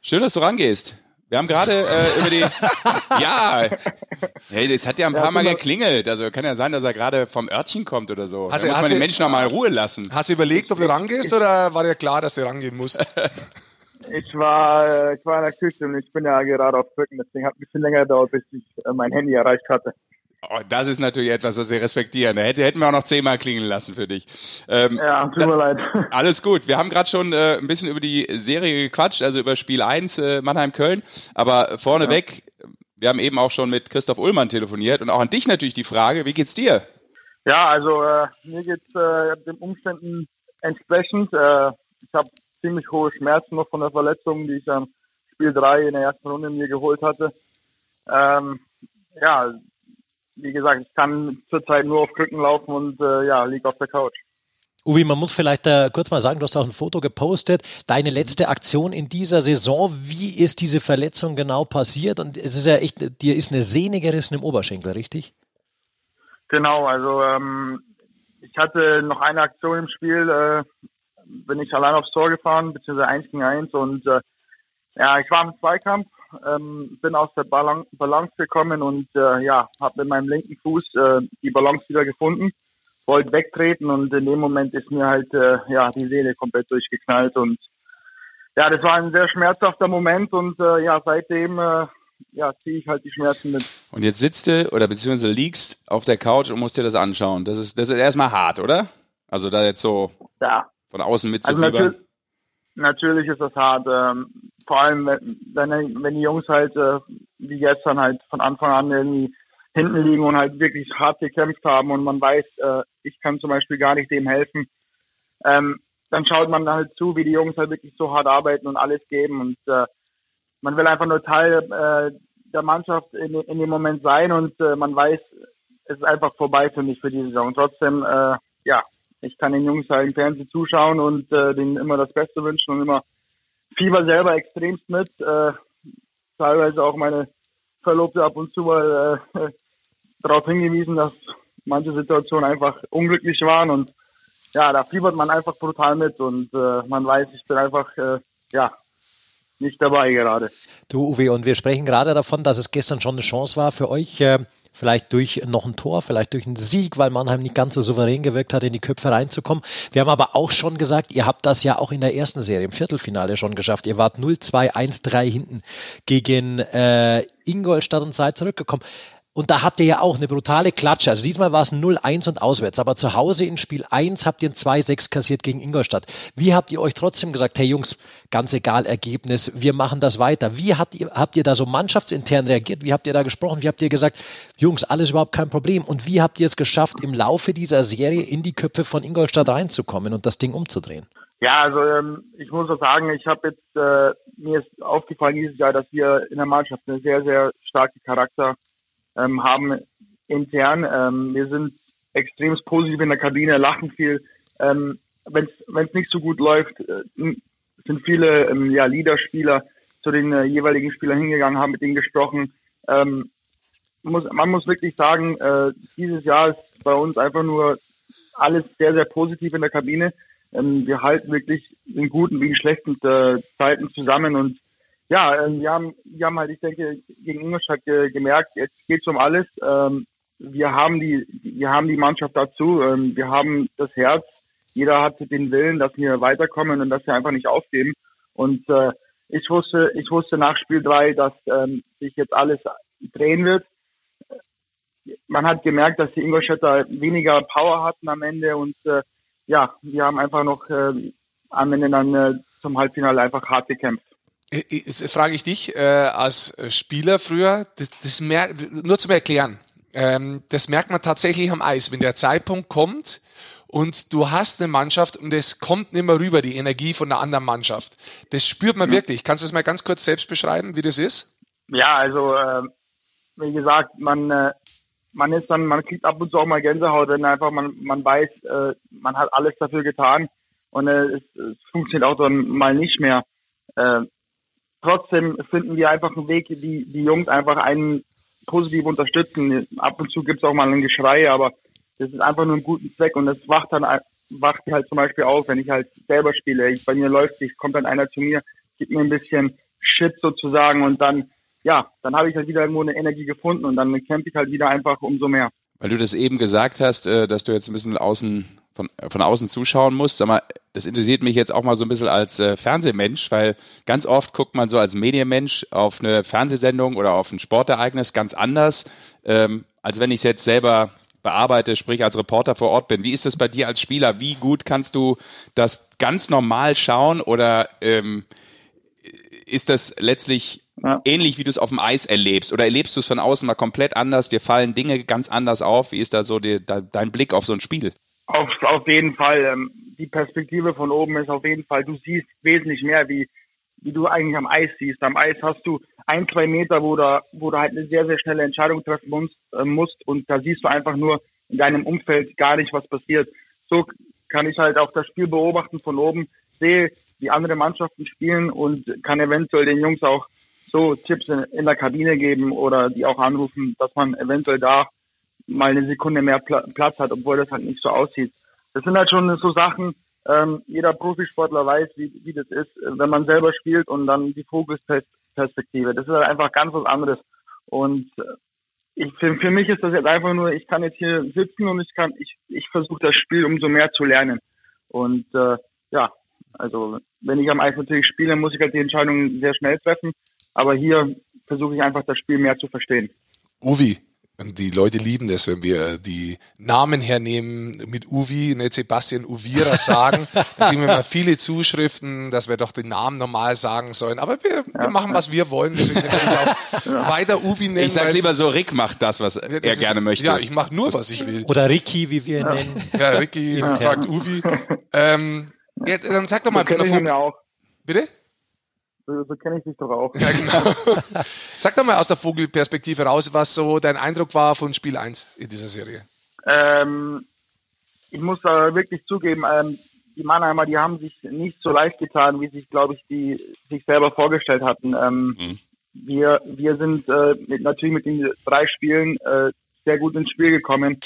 S2: Schön, dass du rangehst. Wir haben gerade äh, über die. ja, hey, das hat ja ein paar Mal geklingelt. Also kann ja sein, dass er gerade vom Örtchen kommt oder so.
S4: Hast
S2: da
S4: du-
S2: muss
S4: hast
S2: man den Menschen noch mal in Ruhe lassen.
S4: Hast du überlegt, ob du rangehst oder war dir klar, dass du rangehen musst?
S5: Ich war, äh, ich war in der Küche und ich bin ja gerade auf Brücken, deswegen hat ein bisschen länger gedauert, bis ich äh, mein Handy erreicht hatte.
S2: Oh, das ist natürlich etwas, was wir respektieren. Da hätte, hätten wir auch noch zehnmal klingeln lassen für dich. Ähm,
S5: Ja, tut mir leid.
S2: Alles gut. Wir haben gerade schon äh, ein bisschen über die Serie gequatscht, also über Spiel 1 äh, Mannheim-Köln. Aber vorneweg, wir haben eben auch schon mit Christoph Ullmann telefoniert und auch an dich natürlich die Frage, wie geht's dir?
S5: Ja, also äh, mir geht's äh, den Umständen entsprechend. Äh, ich habe ziemlich hohe Schmerzen noch von der Verletzung, die ich am Spiel 3 in der ersten Runde mir geholt hatte. Ähm, ja, wie gesagt, ich kann zurzeit nur auf Krücken laufen und äh, ja, liege auf der Couch.
S3: Uwe, man muss vielleicht äh, kurz mal sagen, du hast auch ein Foto gepostet. Deine letzte Aktion in dieser Saison, wie ist diese Verletzung genau passiert? Und es ist ja echt, dir ist eine Sehne gerissen im Oberschenkel, richtig?
S5: Genau, also ähm, ich hatte noch eine Aktion im Spiel, äh, bin ich allein aufs Tor gefahren, beziehungsweise 1 gegen 1 und äh, ja, ich war im Zweikampf, ähm, bin aus der Balan Balance gekommen und äh, ja, habe mit meinem linken Fuß äh, die Balance wieder gefunden, wollte wegtreten und in dem Moment ist mir halt äh, ja die Seele komplett durchgeknallt und ja, das war ein sehr schmerzhafter Moment und äh, ja, seitdem äh, ja, ziehe ich halt die Schmerzen mit.
S2: Und jetzt sitzt du oder beziehungsweise liegst auf der Couch und musst dir das anschauen. Das ist, das ist erstmal hart, oder? Also da jetzt so
S5: Ja,
S2: von außen
S5: Also
S2: mitzufiebern.
S5: natürlich, natürlich ist das hart. Ähm, vor allem, wenn, wenn wenn die Jungs halt äh, wie gestern halt von Anfang an irgendwie hinten liegen und halt wirklich hart gekämpft haben und man weiß, äh, ich kann zum Beispiel gar nicht dem helfen, ähm, dann schaut man halt zu, wie die Jungs halt wirklich so hart arbeiten und alles geben und äh, man will einfach nur Teil äh, der Mannschaft in, in dem Moment sein und äh, man weiß, es ist einfach vorbei für mich für die Saison. Trotzdem, äh, ja, ich kann den Jungs halt im Fernsehen zuschauen und äh, denen immer das Beste wünschen und immer Fieber selber extremst mit. Äh, teilweise auch meine Verlobte ab und zu mal äh, darauf hingewiesen, dass manche Situationen einfach unglücklich waren und ja, da fiebert man einfach brutal mit und äh, man weiß, ich bin einfach äh, ja nicht dabei gerade.
S3: Du, Uwe, und wir sprechen gerade davon, dass es gestern schon eine Chance war für euch, äh, vielleicht durch noch ein Tor, vielleicht durch einen Sieg, weil Mannheim nicht ganz so souverän gewirkt hat, in die Köpfe reinzukommen. Wir haben aber auch schon gesagt, ihr habt das ja auch in der ersten Serie, im Viertelfinale schon geschafft. Ihr wart 0-2, 1-3 hinten gegen äh, Ingolstadt und seid zurückgekommen. Und da habt ihr ja auch eine brutale Klatsche. Also diesmal war es ein 0-1 und auswärts. Aber zu Hause in Spiel 1 habt ihr ein 2-6 kassiert gegen Ingolstadt. Wie habt ihr euch trotzdem gesagt, hey Jungs, ganz egal Ergebnis, wir machen das weiter? Wie habt ihr, habt ihr da so mannschaftsintern reagiert? Wie habt ihr da gesprochen? Wie habt ihr gesagt, Jungs, alles überhaupt kein Problem? Und wie habt ihr es geschafft, im Laufe dieser Serie in die Köpfe von Ingolstadt reinzukommen und das Ding umzudrehen?
S5: Ja, also ähm, ich muss auch sagen, ich habe jetzt äh, mir ist aufgefallen dieses Jahr, dass wir in der Mannschaft eine sehr sehr starke Charakter ähm, haben intern. Ähm, wir sind extrem positiv in der Kabine, lachen viel. Ähm, Wenn es nicht so gut läuft, äh, sind viele ähm, ja, Leaderspieler zu den äh, jeweiligen Spielern hingegangen, haben mit ihnen gesprochen. Ähm, muss, man muss wirklich sagen, äh, dieses Jahr ist bei uns einfach nur alles sehr, sehr positiv in der Kabine. Ähm, wir halten wirklich in guten wie in schlechten äh, Zeiten zusammen und ja, ähm, wir haben, wir haben halt, ich denke, gegen Ingolstadt ge gemerkt, jetzt geht's um alles. Ähm, wir haben die, wir haben die Mannschaft dazu. Ähm, wir haben das Herz. Jeder hat den Willen, dass wir weiterkommen und dass wir einfach nicht aufgeben. Und äh, ich wusste, ich wusste nach Spiel drei, dass ähm, sich jetzt alles drehen wird. Man hat gemerkt, dass die Ingolstädter weniger Power hatten am Ende und äh, ja, wir haben einfach noch äh, am Ende dann äh, zum Halbfinale einfach hart gekämpft.
S4: Jetzt frage ich dich äh, als Spieler früher, das, das mer nur zum Erklären, ähm, das merkt man tatsächlich am Eis, wenn der Zeitpunkt kommt und du hast eine Mannschaft und es kommt nicht mehr rüber, die Energie von der anderen Mannschaft. Das spürt man mhm. wirklich. Kannst du das mal ganz kurz selbst beschreiben, wie das ist?
S5: Ja, also äh, wie gesagt, man äh, man ist dann, man kriegt ab und zu auch mal Gänsehaut, wenn einfach man man weiß, äh, man hat alles dafür getan und äh, es, es funktioniert auch dann mal nicht mehr. Trotzdem finden wir einfach einen Weg, die, die Jungs einfach einen positiv unterstützen. Ab und zu gibt es auch mal ein Geschrei, aber das ist einfach nur einen guten Zweck und das wacht dann wacht halt zum Beispiel auf, wenn ich halt selber spiele. Ich, bei mir läuft, ich kommt dann einer zu mir, gibt mir ein bisschen Shit sozusagen und dann, ja, dann habe ich halt wieder irgendwo eine Energie gefunden und dann kämpfe ich halt wieder einfach umso mehr.
S2: Weil du das eben gesagt hast, äh, dass du jetzt ein bisschen außen von, von außen zuschauen musst. Sag mal, das interessiert mich jetzt auch mal so ein bisschen als äh, Fernsehmensch, weil ganz oft guckt man so als Medienmensch auf eine Fernsehsendung oder auf ein Sportereignis ganz anders, ähm, als wenn ich es jetzt selber bearbeite, sprich als Reporter vor Ort bin. Wie ist das bei dir als Spieler? Wie gut kannst du das ganz normal schauen oder ähm, ist das letztlich ja. ähnlich, wie du es auf dem Eis erlebst? Oder erlebst du es von außen mal komplett anders? Dir fallen Dinge ganz anders auf? Wie ist da so die, da, dein Blick auf so ein Spiel?
S5: Auf, auf jeden Fall. Ähm, die Perspektive von oben ist auf jeden Fall, du siehst wesentlich mehr, wie, wie du eigentlich am Eis siehst. Am Eis hast du ein, zwei Meter, wo du, wo du halt eine sehr, sehr schnelle Entscheidung treffen musst, äh, musst und da siehst du einfach nur in deinem Umfeld gar nicht, was passiert. So kann ich halt auch das Spiel beobachten von oben, sehe, wie andere Mannschaften spielen und kann eventuell den Jungs auch so Tipps in, in der Kabine geben oder die auch anrufen, dass man eventuell da mal eine Sekunde mehr Platz hat, obwohl das halt nicht so aussieht. Das sind halt schon so Sachen, ähm, jeder Profisportler weiß, wie, wie das ist, wenn man selber spielt und dann die Fokusperspektive. Das ist halt einfach ganz was anderes. Und äh, ich, für, für mich ist das jetzt einfach nur, ich kann jetzt hier sitzen und ich kann, ich, ich versuche das Spiel umso mehr zu lernen. Und äh, ja, also wenn ich am Eis natürlich spiele, muss ich halt die Entscheidung sehr schnell treffen. Aber hier versuche ich einfach das Spiel mehr zu verstehen.
S4: Uvi, und die Leute lieben das, wenn wir die Namen hernehmen, mit Uvi, nicht Sebastian Uvira sagen. dann kriegen wir mal viele Zuschriften, dass wir doch den Namen normal sagen sollen. Aber wir, wir machen, was wir wollen. Deswegen werde ich auch ja. weiter Uvi nennen.
S2: Ich sage lieber so, Rick macht das, was das er ist, gerne möchte.
S4: Ja, ich mache nur, was ich will.
S3: Oder Ricky, wie wir ihn ja. nennen.
S4: Ja, Ricky fragt Uvi. Ähm, ja, dann sag doch mal.
S5: So von der auch.
S4: Bitte?
S5: So, so kenne ich dich doch auch.
S4: Ja, genau. Sag doch mal aus der Vogelperspektive raus, was so dein Eindruck war von Spiel 1 in dieser Serie.
S5: Ähm, ich muss da wirklich zugeben, ähm, die Mannheimer, die haben sich nicht so leicht getan, wie sich, glaube ich, die sich selber vorgestellt hatten. Ähm, mhm. Wir, wir sind äh, mit, natürlich mit den drei Spielen äh, sehr gut ins Spiel gekommen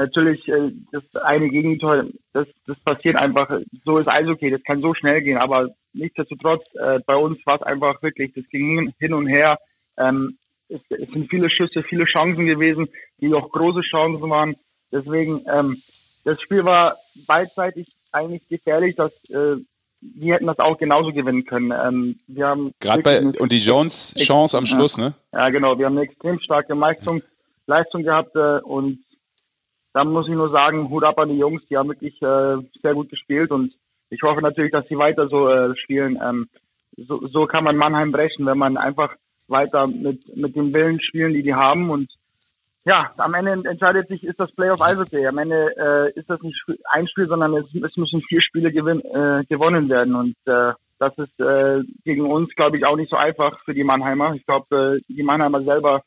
S5: natürlich äh, das eine Gegentor, das, das passiert einfach, so ist alles okay, das kann so schnell gehen, aber nichtsdestotrotz, äh, bei uns war es einfach wirklich, das ging hin und her. Ähm, es, es sind viele Schüsse, viele Chancen gewesen, die auch große Chancen waren. Deswegen, ähm, das Spiel war beidseitig eigentlich gefährlich, dass äh, wir hätten das auch genauso gewinnen können. Ähm, wir haben
S2: gerade bei und die Jones Chance am Schluss,
S5: ja,
S2: ne?
S5: Ja, genau. Wir haben eine extrem starke Leistung, Leistung gehabt äh, und da muss ich nur sagen, Hut ab an die Jungs, die haben wirklich äh, sehr gut gespielt und ich hoffe natürlich, dass sie weiter so äh, spielen. Ähm, so, so kann man Mannheim brechen, wenn man einfach weiter mit, mit dem Willen spielen, die die haben und ja, am Ende entscheidet sich, ist das Playoff Eishockey. Am Ende äh, ist das nicht ein Spiel, sondern es, es müssen vier Spiele gewin äh, gewonnen werden. Und äh, das ist äh, gegen uns, glaube ich, auch nicht so einfach für die Mannheimer. Ich glaube, äh, die Mannheimer selber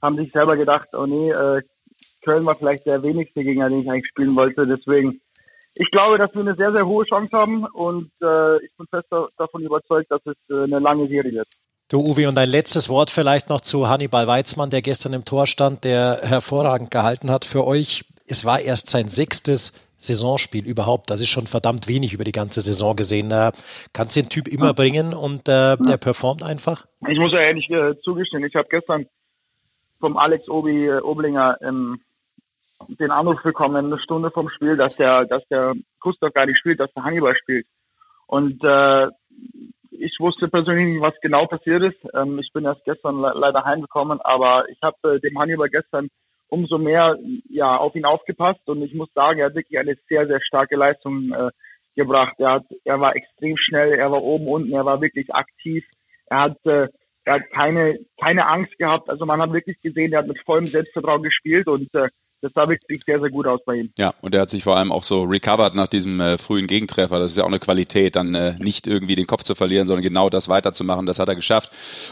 S5: haben sich selber gedacht, oh nee, äh, Köln war vielleicht der wenigste Gegner, den ich eigentlich spielen wollte. Deswegen, ich glaube, dass wir eine sehr, sehr hohe Chance haben und äh, ich bin fest davon überzeugt, dass es äh, eine lange Serie wird.
S3: Du, Uwe, und ein letztes Wort vielleicht noch zu Hannibal Weizmann, der gestern im Tor stand, der hervorragend gehalten hat für euch. Es war erst sein sechstes Saisonspiel überhaupt. Das ist schon verdammt wenig über die ganze Saison gesehen. Da kannst du den Typ immer bringen und äh, der performt einfach.
S5: Ich muss ja ehrlich äh, zugestehen, ich habe gestern vom Alex Obi äh, Oblinger im den Anruf bekommen, eine Stunde vom Spiel, dass der, dass der Gustav gar nicht spielt, dass der Hannibal spielt. Und äh, ich wusste persönlich nicht, was genau passiert ist. Ähm, ich bin erst gestern le leider heimgekommen, aber ich habe äh, dem Hannibal gestern umso mehr ja auf ihn aufgepasst und ich muss sagen, er hat wirklich eine sehr, sehr starke Leistung äh, gebracht. Er hat, er war extrem schnell, er war oben unten, er war wirklich aktiv. Er hat, äh, er hat keine, keine Angst gehabt. Also man hat wirklich gesehen, er hat mit vollem Selbstvertrauen gespielt und äh, das sah wirklich sehr, sehr gut aus bei ihm.
S2: Ja, und er hat sich vor allem auch so recovered nach diesem äh, frühen Gegentreffer. Das ist ja auch eine Qualität, dann äh, nicht irgendwie den Kopf zu verlieren, sondern genau das weiterzumachen. Das hat er geschafft.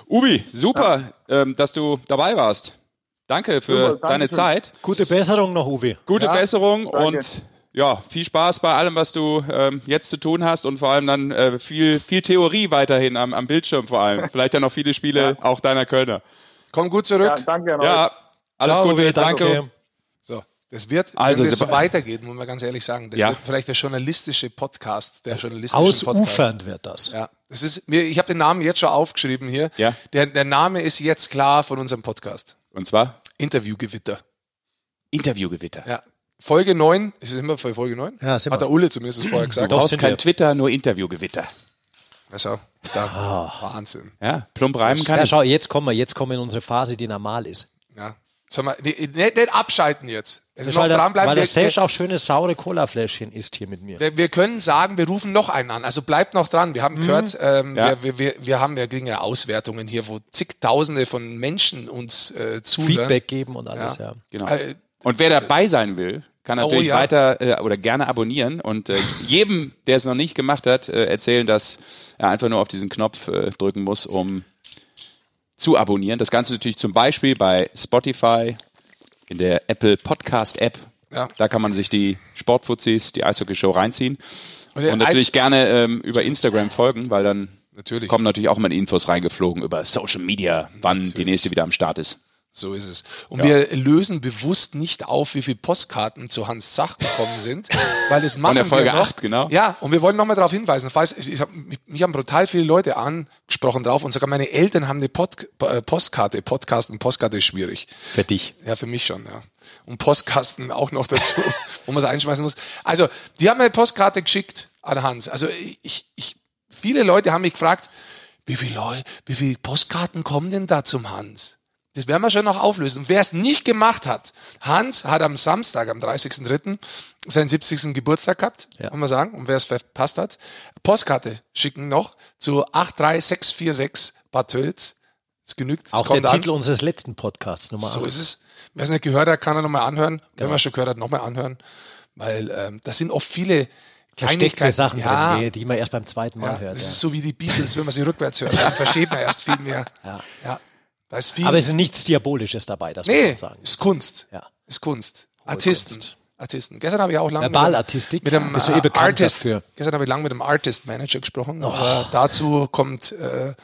S2: Ubi, super, ja. ähm, dass du dabei warst. Danke für super, danke deine schön. Zeit.
S3: Gute Besserung noch, Uwe.
S2: Gute ja, Besserung danke. und ja, viel Spaß bei allem, was du ähm, jetzt zu tun hast und vor allem dann äh, viel, viel Theorie weiterhin am, am Bildschirm vor allem. Vielleicht ja noch viele Spiele ja. auch deiner Kölner.
S4: Komm gut zurück. Ja,
S5: danke.
S2: Ja, alles Ciao, Gute, Uwe, danke. danke.
S4: Das wird, also, wenn es so weitergeht, muss man ganz ehrlich sagen, das ja. wird vielleicht der journalistische Podcast, der journalistische
S3: Ausufernd Podcast. wird das.
S4: Ja. Das ist, mir, ich habe den Namen jetzt schon aufgeschrieben hier.
S2: Ja.
S4: Der, der Name ist jetzt klar von unserem Podcast.
S2: Und zwar
S4: Interviewgewitter.
S2: Interviewgewitter.
S4: Ja. Folge 9, ist es immer Folge 9?
S3: Ja, sind
S4: Hat
S3: wir.
S4: der Ulle zumindest vorher
S2: Du
S4: gesagt.
S3: Doch,
S2: brauchst kein
S3: wir.
S2: Twitter, nur Interviewgewitter.
S4: Also, da,
S3: Ah.
S4: Wahnsinn.
S2: Ja, plump reimen kann
S3: Ja,
S2: ich.
S3: schau, jetzt kommen wir, jetzt kommen wir in unsere Phase, die normal ist.
S4: Ja. Sag mal, nicht, nicht, nicht abschalten jetzt. Also noch
S3: weil der,
S4: dranbleiben.
S3: weil der
S4: wir,
S3: auch schöne saure Cola-Fläschchen isst hier mit mir.
S4: wir, wir können sagen, wir rufen noch einen an. Also bleibt noch dran. Wir haben gehört, ähm,
S2: Ja.
S4: wir, wir, wir, haben, wir kriegen ja Auswertungen hier, wo zigtausende von Menschen uns äh, zuhören.
S3: Feedback geben und alles, ja.
S2: Genau.
S4: Äh,
S2: Und wer dabei sein will, kann
S4: Oh,
S2: natürlich
S4: ja.
S2: weiter äh, oder gerne abonnieren und äh, jedem, der es noch nicht gemacht hat, äh, erzählen, dass er einfach nur auf diesen Knopf äh, drücken muss, um zu abonnieren. Das Ganze natürlich zum Beispiel bei Spotify, in der Apple Podcast App.
S4: Ja.
S2: Da kann man sich die Sportfuzis, die Eishockey-Show reinziehen.
S4: Und
S2: Und, natürlich
S4: Eis-
S2: gerne ähm, über Instagram folgen, weil dann
S4: Natürlich.
S2: kommen natürlich auch mal Infos reingeflogen über Social Media, wann die nächste wieder am Start ist.
S4: So ist es. Und wir lösen bewusst nicht auf, wie viele Postkarten zu Hans Zach gekommen sind, weil das machen
S2: der Folge
S4: wir noch.
S2: 8, genau.
S4: Ja, und wir wollen nochmal darauf hinweisen. Falls, ich, ich hab, mich, mich haben brutal viele Leute angesprochen drauf und sogar meine Eltern haben eine Pod, äh, Postkarte. Podcast und Postkarte ist schwierig.
S3: Für dich.
S4: Ja, für mich schon, ja. Und Postkasten auch noch dazu, wo man es einschmeißen muss. Also, die haben mir eine Postkarte geschickt an Hans. Also, ich, ich, viele Leute haben mich gefragt, wie viele Leute, wie viele Postkarten kommen denn da zum Hans? Das werden wir schon noch auflösen. Und wer es nicht gemacht hat, Hans hat am Samstag, am 30.03. seinen 70. Geburtstag gehabt,
S3: Ja.
S4: kann man sagen. Und wer es verpasst hat, Postkarte schicken noch zu 83646 Bad Tölz. Das genügt. das
S3: Auch der
S4: an.
S3: Titel unseres letzten Podcasts, Nummer
S4: So
S3: 8.
S4: ist es. Wer es nicht gehört hat, kann er nochmal anhören. Wenn
S3: Genau.
S4: man schon gehört hat, nochmal anhören. Weil ähm, das sind oft viele Kleinigkeiten.
S3: Sachen
S4: ja,
S3: drin, die, die man erst beim zweiten Mal
S4: ja,
S3: hört.
S4: das
S3: Ja.
S4: ist so wie die Beatles, wenn man sie rückwärts hört. Dann versteht man erst viel mehr.
S3: Ja.
S4: ja. Da ist viel.
S3: Aber es ist nichts Diabolisches dabei, das muss
S4: nee,
S3: man sagen.
S4: ist Kunst.
S3: Ja.
S4: Ist Kunst. Artisten.
S3: Kunst.
S4: Artisten. Gestern habe ich auch lange
S3: Verbalartistik,
S4: mit einem, mit
S3: bist du
S4: einem
S3: eh
S4: äh,
S3: bekannt
S4: Artist,
S3: dafür. Oh.
S4: Gestern habe ich lange mit einem Artist Manager gesprochen. Aber dazu kommt äh,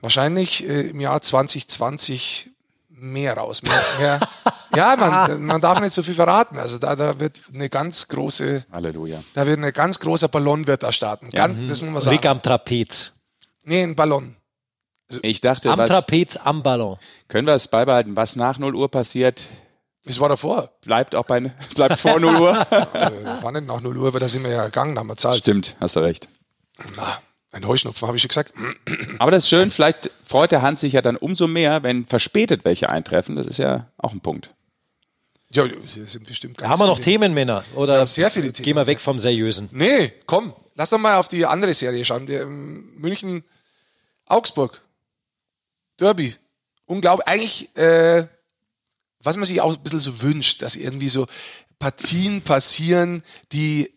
S4: wahrscheinlich äh, im Jahr 2020 mehr raus. Mehr, mehr, ja, man, man darf nicht so viel verraten. Also da, da wird eine ganz große,
S2: Halleluja.
S4: da wird eine ganz großer Ballon wird da starten. Ganz, Das muss man sagen.
S3: Rick am Trapez.
S4: Nee, ein Ballon.
S2: Ich dachte,
S3: Am
S2: was,
S3: Trapez, am Ballon.
S2: können wir es beibehalten, was nach 0 Uhr passiert,
S4: Das war davor.
S2: bleibt auch bei, bleibt vor 0 Uhr.
S4: äh, war nicht nach 0 Uhr, aber da sind wir ja gegangen, haben wir zahlt.
S2: Stimmt, hast du recht.
S4: Na, ein Heuschnupfen, habe ich schon gesagt.
S2: Aber das ist schön, vielleicht freut der Hans sich ja dann umso mehr, wenn verspätet welche eintreffen. Das ist ja auch ein Punkt.
S4: Ja, das sind bestimmt ganz
S3: Haben wir noch
S4: viele.
S3: Themen, Männer? Oder
S4: haben sehr viele Themen.
S3: gehen wir weg vom Seriösen?
S4: Nee, komm, lass doch mal auf die andere Serie schauen. Wir, ähm, München, Augsburg, Derby. Unglaublich. Eigentlich, äh, was man sich auch ein bisschen so wünscht, dass irgendwie so Partien passieren, die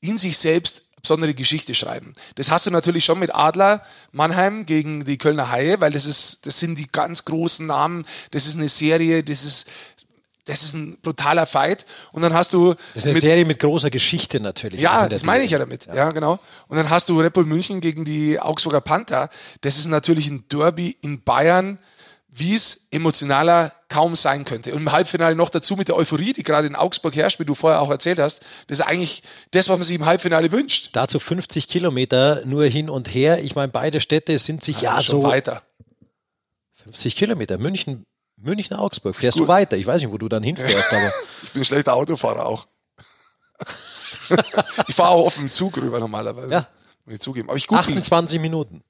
S4: in sich selbst besondere Geschichte schreiben. Das hast du natürlich schon mit Adler Mannheim gegen die Kölner Haie, weil das ist, das sind die ganz großen Namen. Das ist eine Serie, das ist, das ist ein brutaler Fight. Und dann hast du
S3: Das ist eine
S4: mit-
S3: Serie mit großer Geschichte natürlich.
S4: ja, das meine ich ja damit. Ja. genau. Und dann hast du Red Bull München gegen die Augsburger Panther. Das ist natürlich ein Derby in Bayern, wie es emotionaler kaum sein könnte. Und im Halbfinale noch dazu mit der Euphorie, die gerade in Augsburg herrscht, wie du vorher auch erzählt hast. Das ist eigentlich das, was man sich im Halbfinale wünscht.
S3: Dazu 50 Kilometer nur hin und her. Ich meine, beide Städte sind sich ja,
S4: schon
S3: so
S4: weiter.
S3: 50 Kilometer. München, München, Augsburg. Fährst
S4: Gut.
S3: du weiter? Ich weiß nicht, wo du dann hinfährst, aber
S4: Ich bin ein schlechter Autofahrer auch. ich fahre auch oft mit dem Zug rüber normalerweise.
S3: Ja.
S4: Muss ich zugeben. Aber ich google
S3: 28 Minuten.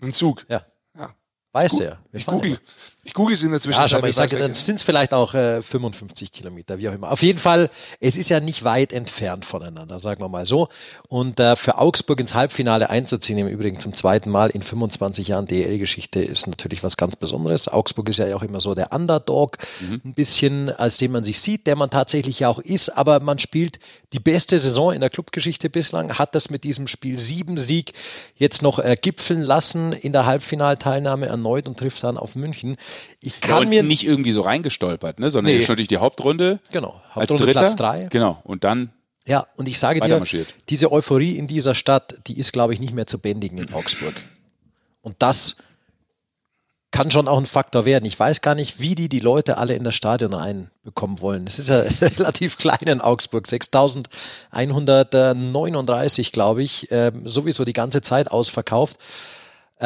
S4: dem Zug.
S3: Ja,
S4: Ja.
S3: weißt du ja.
S4: Ich google. Ich google sie in der
S3: Ja,
S4: Zwischenzeit.
S3: schau mal, ich sage, dann sind es vielleicht auch äh, 55 Kilometer, wie auch immer. Auf jeden Fall, es ist ja nicht weit entfernt voneinander, sagen wir mal so. Und äh, für Augsburg ins Halbfinale einzuziehen, im Übrigen zum zweiten Mal in 25 Jahren DL-Geschichte, ist natürlich was ganz Besonderes. Augsburg ist ja auch immer so der Underdog, ein bisschen, als den man sich sieht, der man tatsächlich ja auch ist. Aber man spielt die beste Saison in der Clubgeschichte bislang, hat das mit diesem Spiel sieben Sieg jetzt noch äh, gipfeln lassen in der Halbfinalteilnahme erneut und trifft dann auf München. Ich
S2: Ja,
S3: kann
S2: und
S3: mir
S2: nicht irgendwie so reingestolpert, ne? sondern Nee. schon durch die Hauptrunde.
S3: Genau,
S2: Als
S3: Hauptrunde
S2: Dritter.
S3: Platz drei.
S2: Genau. Und dann
S3: Ja, und ich sage dir, diese Euphorie in dieser Stadt, die ist, glaube ich, nicht mehr zu bändigen in Augsburg. Und das kann schon auch ein Faktor werden. Ich weiß gar nicht, wie die die Leute alle in das Stadion reinbekommen wollen. Es ist ja relativ klein in Augsburg, 6.139, glaube ich, ähm, sowieso die ganze Zeit ausverkauft.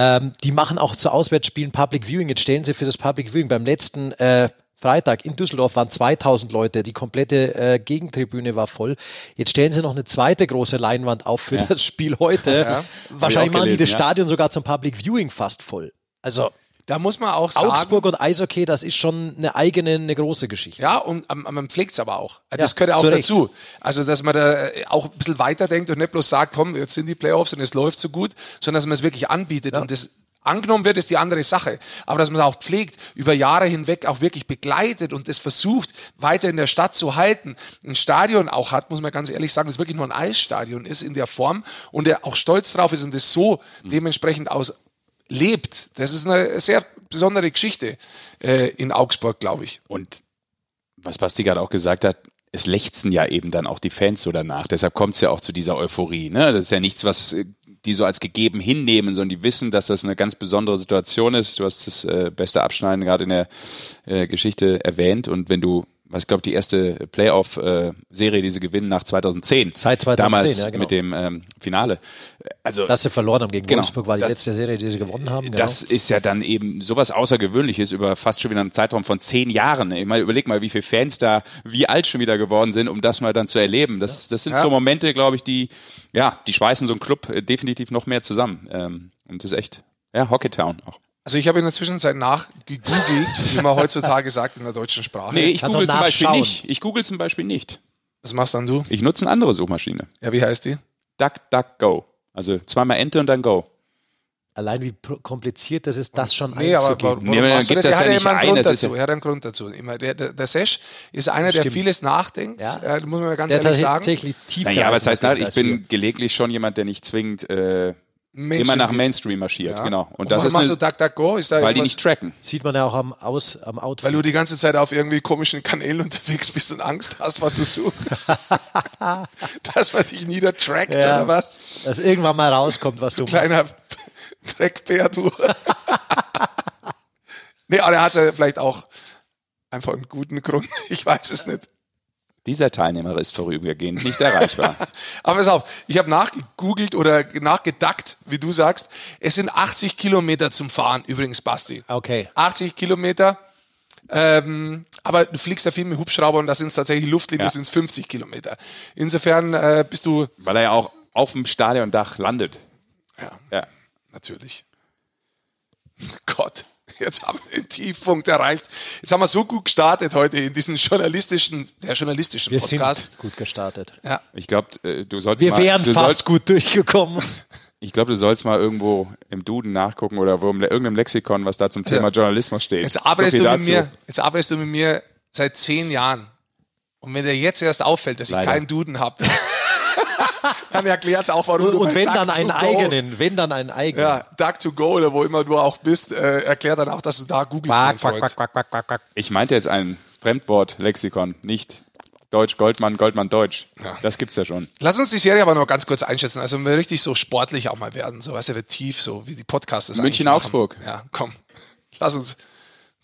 S3: Ähm, die machen auch zu Auswärtsspielen Public Viewing. Jetzt stellen sie für das Public Viewing beim letzten äh, Freitag in Düsseldorf waren 2000 Leute, die komplette äh, Gegentribüne war voll. Jetzt stellen sie noch eine zweite große Leinwand auf für ja. das Spiel heute. Ja. Wahrscheinlich machen die das Stadion sogar zum Public Viewing fast voll. Also
S4: da muss man auch sagen.
S3: Augsburg und Eishockey, das ist schon eine eigene, eine große Geschichte.
S4: Ja, und man pflegt es aber auch. Das ja, gehört ja auch dazu. Also, dass man da äh, auch ein bisschen weiterdenkt und nicht bloß sagt, komm, jetzt sind die Playoffs und es läuft so gut, sondern dass man es wirklich anbietet. Ja. Und das angenommen wird, ist die andere Sache. Aber dass man es auch pflegt, über Jahre hinweg auch wirklich begleitet und es versucht, weiter in der Stadt zu halten, ein Stadion auch hat, muss man ganz ehrlich sagen, das wirklich nur ein Eisstadion ist in der Form und der auch stolz drauf ist und das so mhm. dementsprechend aus lebt. Das ist eine sehr besondere Geschichte äh, in Augsburg, glaube ich.
S2: Und was Basti gerade auch gesagt hat, es lechzen ja eben dann auch die Fans so danach. Deshalb kommt es ja auch zu dieser Euphorie. Ne? Das ist ja nichts, was äh, die so als gegeben hinnehmen, sondern die wissen, dass das eine ganz besondere Situation ist. Du hast das äh, beste Abschneiden gerade in der äh, Geschichte erwähnt. Und wenn du was ich glaube, die erste Playoff-Serie, die sie gewinnen nach 2010.
S3: Seit 2010,
S2: damals
S3: ja, genau.
S2: mit dem ähm, Finale.
S3: Also, Dass sie verloren haben gegen genau, Wolfsburg, war die das, letzte Serie, die sie gewonnen haben. Genau.
S2: Das ist ja dann eben sowas Außergewöhnliches über fast schon wieder einen Zeitraum von zehn Jahren. Ich meine, überleg mal, wie viele Fans da wie alt schon wieder geworden sind, um das mal dann zu erleben. Das, das sind ja. so Momente, glaube ich, die, ja, die schweißen so einen Club äh, definitiv noch mehr zusammen. Ähm, und das ist echt, ja, Hockeytown auch.
S4: Also ich habe in der Zwischenzeit nachgegoogelt, wie man heutzutage sagt in der deutschen Sprache.
S2: Nee, ich google zum Beispiel nicht. Ich google zum Beispiel nicht.
S4: Was machst dann du?
S2: Ich nutze eine andere Suchmaschine.
S4: Ja, wie heißt die?
S2: DuckDuckGo. Also zweimal Enter und dann Go.
S3: Allein wie kompliziert das ist, das schon
S4: nee,
S3: einzugeben.
S4: Aber warum nee, aber das? Er hat ja immer einen Grund dazu. Er hat einen Grund dazu. Immer der, der, der Sesh ist einer, der vieles nachdenkt, ja. äh, muss man ganz der ehrlich sagen.
S3: Tatsächlich tief
S2: naja, aber das heißt, ich bin gelegentlich schon jemand, der nicht zwingend äh, Mainstream immer nach Mainstream marschiert, ja. genau. Und,
S4: und
S2: das ist
S4: machst eine, du DuckDuckGo? Ist
S2: da weil die nicht tracken.
S3: Sieht man ja auch am, Aus, am Outfit.
S4: Weil du die ganze Zeit auf irgendwie komischen Kanälen unterwegs bist und Angst hast, was du suchst. Dass man dich nieder trackt ja. oder was?
S3: Dass irgendwann mal rauskommt, was du,
S4: du Kleiner Dreckbär, du. nee, aber er hat ja vielleicht auch einfach einen guten Grund. Ich weiß es nicht.
S2: Dieser Teilnehmer ist vorübergehend nicht erreichbar.
S4: Aber pass auf, ich habe nachgegoogelt oder nachgedackt, wie du sagst. Es sind 80 Kilometer zum Fahren übrigens, Basti.
S3: Okay.
S4: 80 Kilometer. Ähm, aber du fliegst ja viel mit Hubschrauber und da sind es tatsächlich Luftlinie, ja. sind es 50 Kilometer. Insofern äh, bist du.
S2: Weil er ja auch auf dem Stadiondach landet.
S4: Ja. Ja. Natürlich. Gott. Jetzt haben wir den Tiefpunkt erreicht. Jetzt haben wir so gut gestartet heute in diesen journalistischen, der journalistischen
S3: wir
S4: Podcast.
S3: Sind gut gestartet.
S2: Ja. Ich glaube, äh, du sollst
S3: Wir
S2: mal,
S3: wären fast sollst, gut durchgekommen.
S2: Ich glaube, du sollst mal irgendwo im Duden nachgucken oder wo in irgendeinem Lexikon, was da zum Thema ja. Journalismus steht.
S4: Jetzt arbeitest, so du mit mir, jetzt arbeitest du mit mir seit zehn Jahren. Und wenn dir jetzt erst auffällt, dass Leider. ich keinen Duden habe, dann erklärt es auch, warum
S3: und,
S4: du
S3: Und wenn dann einen eigenen, wenn dann einen eigenen.
S4: Ja, Duck to go oder wo immer du auch bist, äh, erklärt dann auch, dass du da googelst,
S3: quack, quack, quack, quack, quack, quack.
S2: Ich meinte jetzt ein Fremdwort-Lexikon, nicht Deutsch, Goldmann, Goldmann, Deutsch. Ja. Das gibt's ja schon.
S4: Lass uns die Serie aber noch ganz kurz einschätzen. Also wir richtig so sportlich auch mal werden, so weißt du, wird tief, so wie die Podcasts
S2: München, Augsburg.
S4: Ja, komm. Lass uns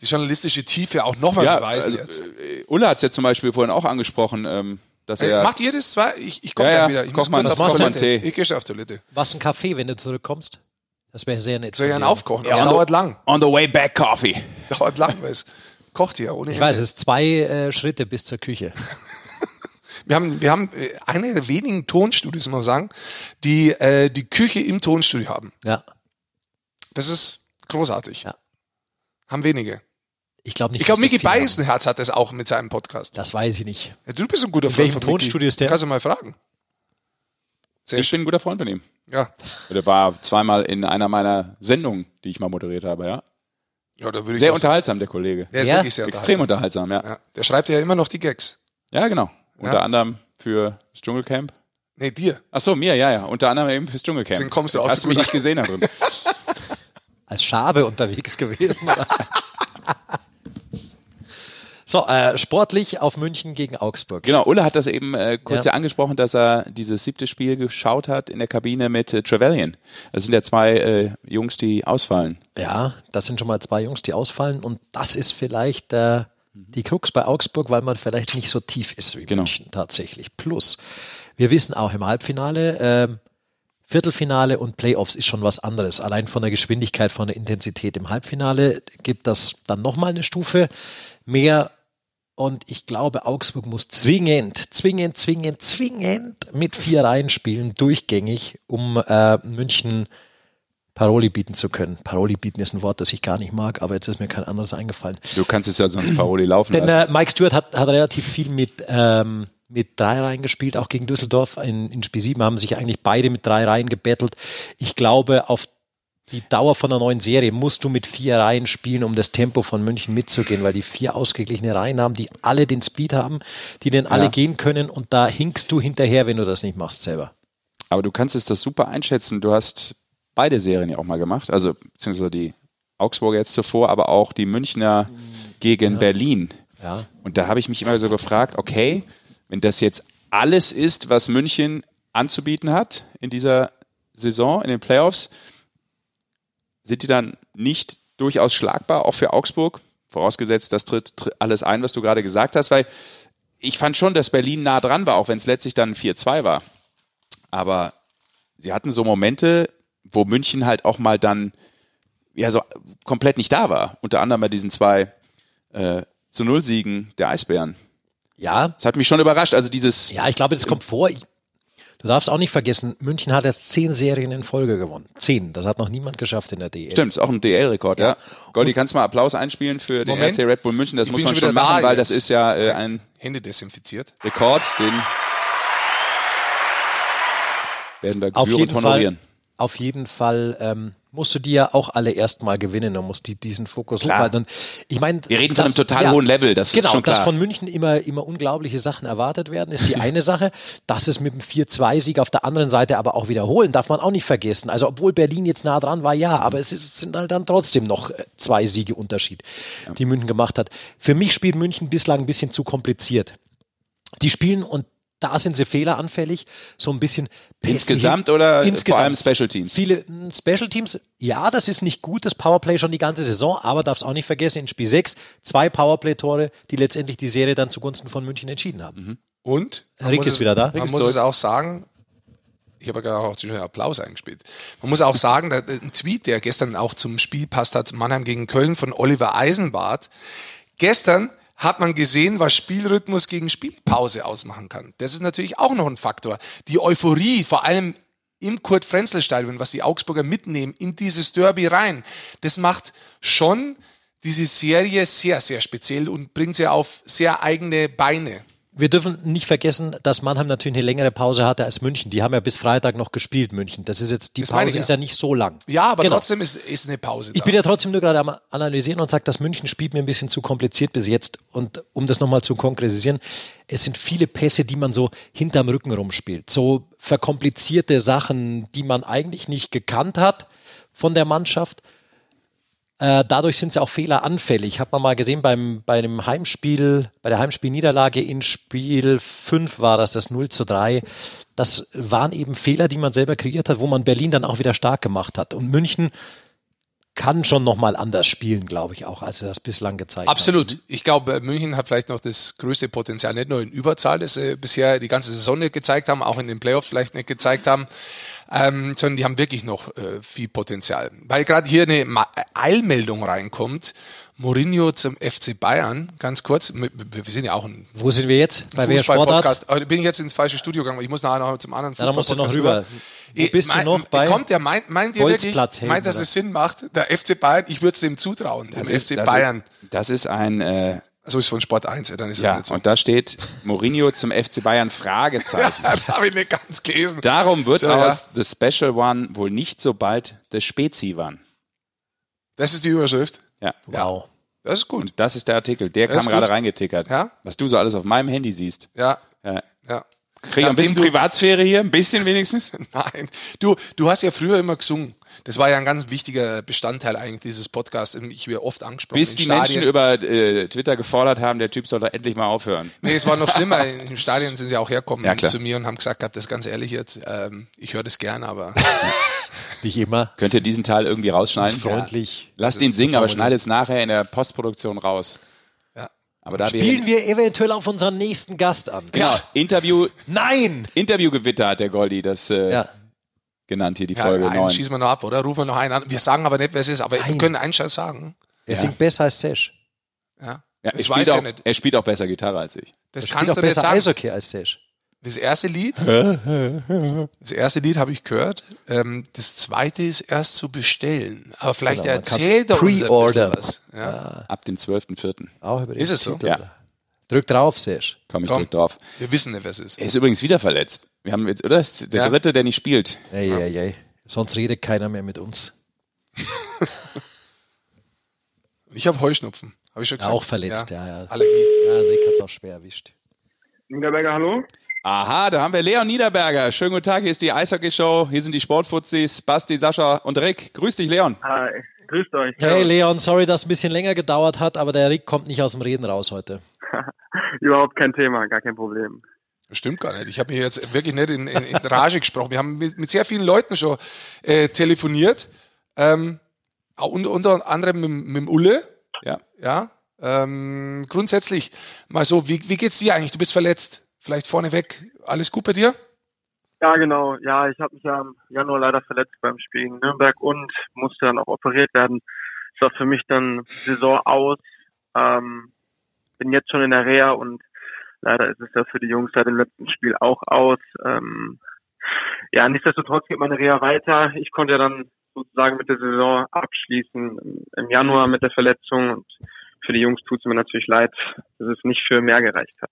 S4: die journalistische Tiefe auch nochmal ja, beweisen also, jetzt.
S2: Äh, Ulla hat es ja zum Beispiel vorhin auch angesprochen. Ähm, dass
S4: hey,
S2: er
S4: macht ihr das zwar? Ich, ich komme
S2: ja,
S4: ja, wieder. Ich
S2: muss kurz auf Toilette. Tee.
S4: Ich gehe schon auf Toilette.
S3: Was ein Kaffee, wenn du zurückkommst? Das wäre sehr nett.
S4: Soll ich einen aufkochen? Ja, das dauert lang.
S2: On the way back coffee.
S4: Dauert lang, weil es kocht hier ohne
S3: Ich Hände. weiß, es ist zwei äh, Schritte bis zur Küche.
S4: wir haben, wir haben äh, eine der wenigen Tonstudios, muss man sagen, die äh, die Küche im Tonstudio haben.
S3: Ja.
S4: Das ist großartig. Ja. Haben wenige.
S3: Ich glaube nicht.
S4: Ich glaube, Micky Beisenherz hat das auch mit seinem Podcast.
S3: Das weiß ich nicht.
S4: Ja, du bist ein guter
S3: In Freund von Tonstudio ist der?
S4: Kannst du mal fragen.
S2: Sehr ich bin ein guter Freund von ihm.
S4: Ja.
S2: Der war zweimal in einer meiner Sendungen, die ich mal moderiert habe, ja.
S4: Ja, da würde ich
S2: sehr unterhaltsam, der Kollege.
S4: Der ist ja? wirklich sehr
S2: Extrem unterhaltsam, ja.
S4: ja. Der schreibt ja immer noch die Gags.
S2: Ja, genau. Unter anderem für das Dschungelcamp.
S4: Nee, dir.
S2: Ach so, mir, ja, ja. Unter anderem eben fürs Dschungelcamp.
S4: Deswegen kommst du aus.
S2: Hast du mich nicht gesehen darin.
S3: Als Schabe unterwegs gewesen. So, äh, sportlich auf München gegen Augsburg.
S2: Genau, Ulle hat das eben äh, kurz
S3: Ja.
S2: ja. angesprochen, dass er dieses siebte Spiel geschaut hat in der Kabine mit äh, Trevelyan. Das sind ja zwei äh, Jungs, die ausfallen.
S3: Ja, das sind schon mal zwei Jungs, die ausfallen und das ist vielleicht äh, die Krux bei Augsburg, weil man vielleicht nicht so tief ist wie
S2: Genau.
S3: München tatsächlich. Plus, wir wissen auch im Halbfinale, ähm, Viertelfinale und Playoffs ist schon was anderes. Allein von der Geschwindigkeit, von der Intensität. Im Halbfinale gibt das dann nochmal eine Stufe mehr. Und ich glaube, Augsburg muss zwingend, zwingend, zwingend, zwingend mit vier Reihen spielen, durchgängig, um äh, München Paroli bieten zu können. Paroli bieten ist ein Wort, das ich gar nicht mag, aber jetzt ist mir kein anderes eingefallen.
S2: Du kannst es ja sonst Paroli laufen
S3: Denn
S2: lassen.
S3: äh, Mike Stewart hat, hat relativ viel mit, ähm, mit drei Reihen gespielt, auch gegen Düsseldorf. In, in Spiel 7 haben sich eigentlich beide mit drei Reihen gebettelt. Ich glaube, auf die Dauer von einer neuen Serie musst du mit vier Reihen spielen, um das Tempo von München mitzugehen, weil die vier ausgeglichene Reihen haben, die alle den Speed haben, die den alle
S2: Ja.
S3: gehen können und da hinkst du hinterher, wenn du das nicht machst selber.
S2: Aber du kannst es doch super einschätzen. Du hast beide Serien ja auch mal gemacht, also beziehungsweise die Augsburger jetzt zuvor, aber auch die Münchner gegen Berlin.
S3: Ja.
S2: Und da habe ich mich immer so gefragt, okay, wenn das jetzt alles ist, was München anzubieten hat in dieser Saison, in den Playoffs, sind die dann nicht durchaus schlagbar, auch für Augsburg? Vorausgesetzt, das tritt, alles ein, was du gerade gesagt hast, weil ich fand schon, dass Berlin nah dran war, auch wenn es letztlich dann 4-2 war. Aber sie hatten so Momente, wo München halt auch mal dann ja so komplett nicht da war. Unter anderem bei diesen zwei äh, zu Null Siegen der Eisbären.
S3: Ja,
S2: Das hat mich schon überrascht. Also dieses
S3: Ja, ich glaube, das kommt vor. Ich, du darfst auch nicht vergessen, München hat erst zehn Serien in Folge gewonnen. Zehn. Das hat noch niemand geschafft in der DL.
S2: Stimmt, ist auch ein DL-Rekord, ja. Goldi, kannst du mal Applaus einspielen für den
S4: Moment.
S2: RC Red Bull München? Das
S4: Ich
S2: muss man
S4: schon
S2: schon machen,
S4: da
S2: weil das
S4: jetzt.
S2: ist ja äh, ein
S4: Hände desinfiziert.
S2: Rekord, den werden wir
S3: Auf
S2: gebührend
S3: jeden
S2: honorieren.
S3: Fall, auf jeden Fall ähm, musst du die ja auch alle erstmal gewinnen und musst die, diesen Fokus
S2: Klar.
S3: hochhalten. Und ich meine,
S2: Wir reden von
S3: dass-
S2: einem total hohen Level, das ist
S3: genau,
S2: schon klar.
S3: dass von München immer, immer unglaubliche Sachen erwartet werden, ist die eine Sache. Dass es mit dem 4-2-Sieg auf der anderen Seite aber auch wiederholen, darf man auch nicht vergessen. Also obwohl Berlin jetzt nah dran war, ja, aber es ist, sind halt dann trotzdem noch äh, zwei Siege Unterschied, die München gemacht hat. Für mich spielt München bislang ein bisschen zu kompliziert. Die spielen und da sind sie fehleranfällig, so ein bisschen Pässe
S2: Insgesamt oder vor allem Special Teams?
S3: Viele mh, Special Teams, ja, das ist nicht gut, das Powerplay schon die ganze Saison, aber darfst auch nicht vergessen, in Spiel 6 zwei Powerplay-Tore, die letztendlich die Serie dann zugunsten von München entschieden haben.
S2: Mhm.
S4: Und man
S3: Rick
S4: muss
S3: ist
S4: es,
S3: wieder da. Rick
S4: Man muss
S3: zurück.
S4: es auch sagen, ich habe ja gerade auch schon Applaus eingespielt. Man muss auch sagen, da- ein Tweet, der gestern auch zum Spiel passt hat, Mannheim gegen Köln von Oliver Eisenbart. Gestern hat man gesehen, was Spielrhythmus gegen Spielpause ausmachen kann. Das ist natürlich auch noch ein Faktor. Die Euphorie, vor allem im Kurt-Frenzel-Stadion, was die Augsburger mitnehmen, in dieses Derby rein, das macht schon diese Serie sehr, sehr speziell und bringt sie auf sehr eigene Beine.
S3: Wir dürfen nicht vergessen, dass Mannheim natürlich eine längere Pause hatte als München. Die haben ja bis Freitag noch gespielt, München. Das ist jetzt, die
S4: Das
S3: Pause
S4: ich
S3: ist
S4: ja.
S3: ja nicht so lang.
S4: Ja, aber
S3: Genau.
S4: trotzdem ist, ist eine Pause da.
S3: Ich bin ja trotzdem nur gerade am Analysieren und sage, das München spielt mir ein bisschen zu kompliziert bis jetzt. Und um das nochmal zu konkretisieren, es sind viele Pässe, die man so hinterm Rücken rumspielt. So verkomplizierte Sachen, die man eigentlich nicht gekannt hat von der Mannschaft. Äh, dadurch sind sie auch fehleranfällig. Hat man mal gesehen beim, bei einem Heimspiel, bei der Heimspielniederlage in Spiel 5 war das, das 0 zu 3. Das waren eben Fehler, die man selber kreiert hat, wo man Berlin dann auch wieder stark gemacht hat. Und München kann schon nochmal anders spielen, glaube ich auch, als sie das bislang gezeigt
S4: Absolut. Ich glaube, München hat vielleicht noch das größte Potenzial, nicht nur in Überzahl, das sie bisher die ganze Saison nicht gezeigt haben, auch in den Playoffs vielleicht nicht gezeigt haben, ähm, sondern die haben wirklich noch äh, viel Potenzial. Weil gerade hier eine Ma Eilmeldung reinkommt, Mourinho zum FC Bayern, ganz kurz, wir sind ja auch ein.
S3: Wo sind wir jetzt? Bei wer Sportart?
S4: Aber Bin ich jetzt ins falsche Studio gegangen, ich muss nachher noch zum anderen
S3: Ja, da musst du noch
S4: Fußball-Podcast
S3: rüber. Wo bist du
S4: Mein-
S3: noch bei?
S4: Kommt der, meint, meint ihr wirklich, meint, dass
S3: oder?
S4: es Sinn macht? Der FC Bayern, ich würde es ihm zutrauen, dem
S2: ist-
S4: FC
S2: das
S4: Bayern.
S2: Ist, das ist ein äh,
S4: Also ist von Sport 1, ja, dann ist es
S2: ja,
S4: nicht so.
S2: und da steht Mourinho zum FC Bayern Fragezeichen.
S4: Ja, da habe ich nicht ganz gelesen.
S2: Darum wird
S4: So, ja.
S2: aus The Special One wohl nicht so bald der Spezi One.
S4: Das ist die Überschrift.
S2: Ja.
S3: Wow.
S4: Das ist gut.
S2: Und das ist der Artikel. Der
S4: Das
S2: kam gerade reingetickert.
S4: Ja.
S2: Was du so alles auf meinem Handy siehst.
S4: Ja,
S2: Ja. Kriege ein bisschen Privatsphäre hier, ein bisschen wenigstens?
S4: Nein. Du, du hast ja früher immer gesungen. Das war ja ein ganz wichtiger Bestandteil eigentlich dieses Podcasts. Ich werde oft angesprochen.
S2: Bis die Stadien. Menschen über äh, Twitter gefordert haben, der Typ soll doch endlich mal aufhören.
S4: Nee, es war noch schlimmer. Im Stadion sind sie auch hergekommen ja, zu mir und haben gesagt, das ganz ehrlich jetzt, ähm, ich höre das gerne, aber.
S3: Nicht immer.
S2: Könnt ihr diesen Teil irgendwie rausschneiden?
S3: Freundlich.
S2: Ja. Lasst ihn singen, aber schneidet es nachher in der Postproduktion raus.
S3: Aber da Spielen wir, wir eventuell auf unseren nächsten Gast an.
S2: Genau, ja. Interview.
S3: Nein!
S2: Interviewgewitter hat der Goldi das äh, ja. genannt hier, die ja, Folge
S4: einen 9. schießen wir noch ab, oder? Rufen wir noch einen an. Wir sagen aber nicht, wer es ist, aber Nein. wir können einen Scheiß sagen.
S3: Er singt besser als Sesh.
S4: Ja.
S2: ja ich weiß auch, ja nicht. Er spielt auch besser Gitarre als ich.
S3: Das er kannst spielt auch besser Eishockey als Sesh.
S4: Das erste Lied, das erste Lied habe ich gehört. Ähm, das zweite ist erst zu bestellen. Aber vielleicht genau, erzählt er uns ein was. Ja.
S2: Ah. Ab dem 12.04.
S3: Auch über
S4: Ist es so?
S3: Ja. Drück drauf, Sesh.
S2: Komm, ich Komm, drück drauf.
S4: Wir wissen nicht, wer es ist.
S2: Er ist übrigens wieder verletzt. Wir haben jetzt, oder? Das ist der ja. dritte, der nicht spielt.
S3: Ey, ja. ey, ey. Sonst redet keiner mehr mit uns.
S4: ich habe Heuschnupfen. Habe ich schon gesagt?
S3: Auch verletzt, ja. ja.
S4: Allergie.
S3: Ja, Nick hat es auch schwer erwischt.
S6: Niederberger, hallo?
S2: Aha, da haben wir Leon Niederberger. Schönen guten Tag, hier ist die Eishockey-Show. Hier sind die Sportfuzis, Basti, Sascha und Rick. Grüß dich, Leon.
S6: Hi, grüßt euch.
S3: Hey, Leon, sorry, dass es ein bisschen länger gedauert hat, aber der Rick kommt nicht aus dem Reden raus heute.
S6: Überhaupt kein Thema, gar kein Problem.
S4: Stimmt gar nicht. Ich habe mir jetzt wirklich nicht in, in, in Rage gesprochen. Wir haben mit, mit, sehr vielen Leuten schon äh, telefoniert. Ähm, unter, unter anderem mit, mit dem Ulle.
S2: Ja.
S4: Ja. Ähm, grundsätzlich mal so, wie, wie geht's dir eigentlich? Du bist verletzt. Vielleicht vorneweg, alles gut bei dir?
S6: Ja, genau. Ja, ich habe mich ja im Januar leider verletzt beim Spiel in Nürnberg und musste dann auch operiert werden. Es war für mich dann Saison aus. Ähm, bin jetzt schon in der Reha und leider ist es ja für die Jungs seit dem letzten Spiel auch aus. Ähm, ja, nichtsdestotrotz geht meine Reha weiter. Ich konnte ja dann sozusagen mit der Saison abschließen im Januar mit der Verletzung und für die Jungs tut es mir natürlich leid, dass es nicht für mehr gereicht hat.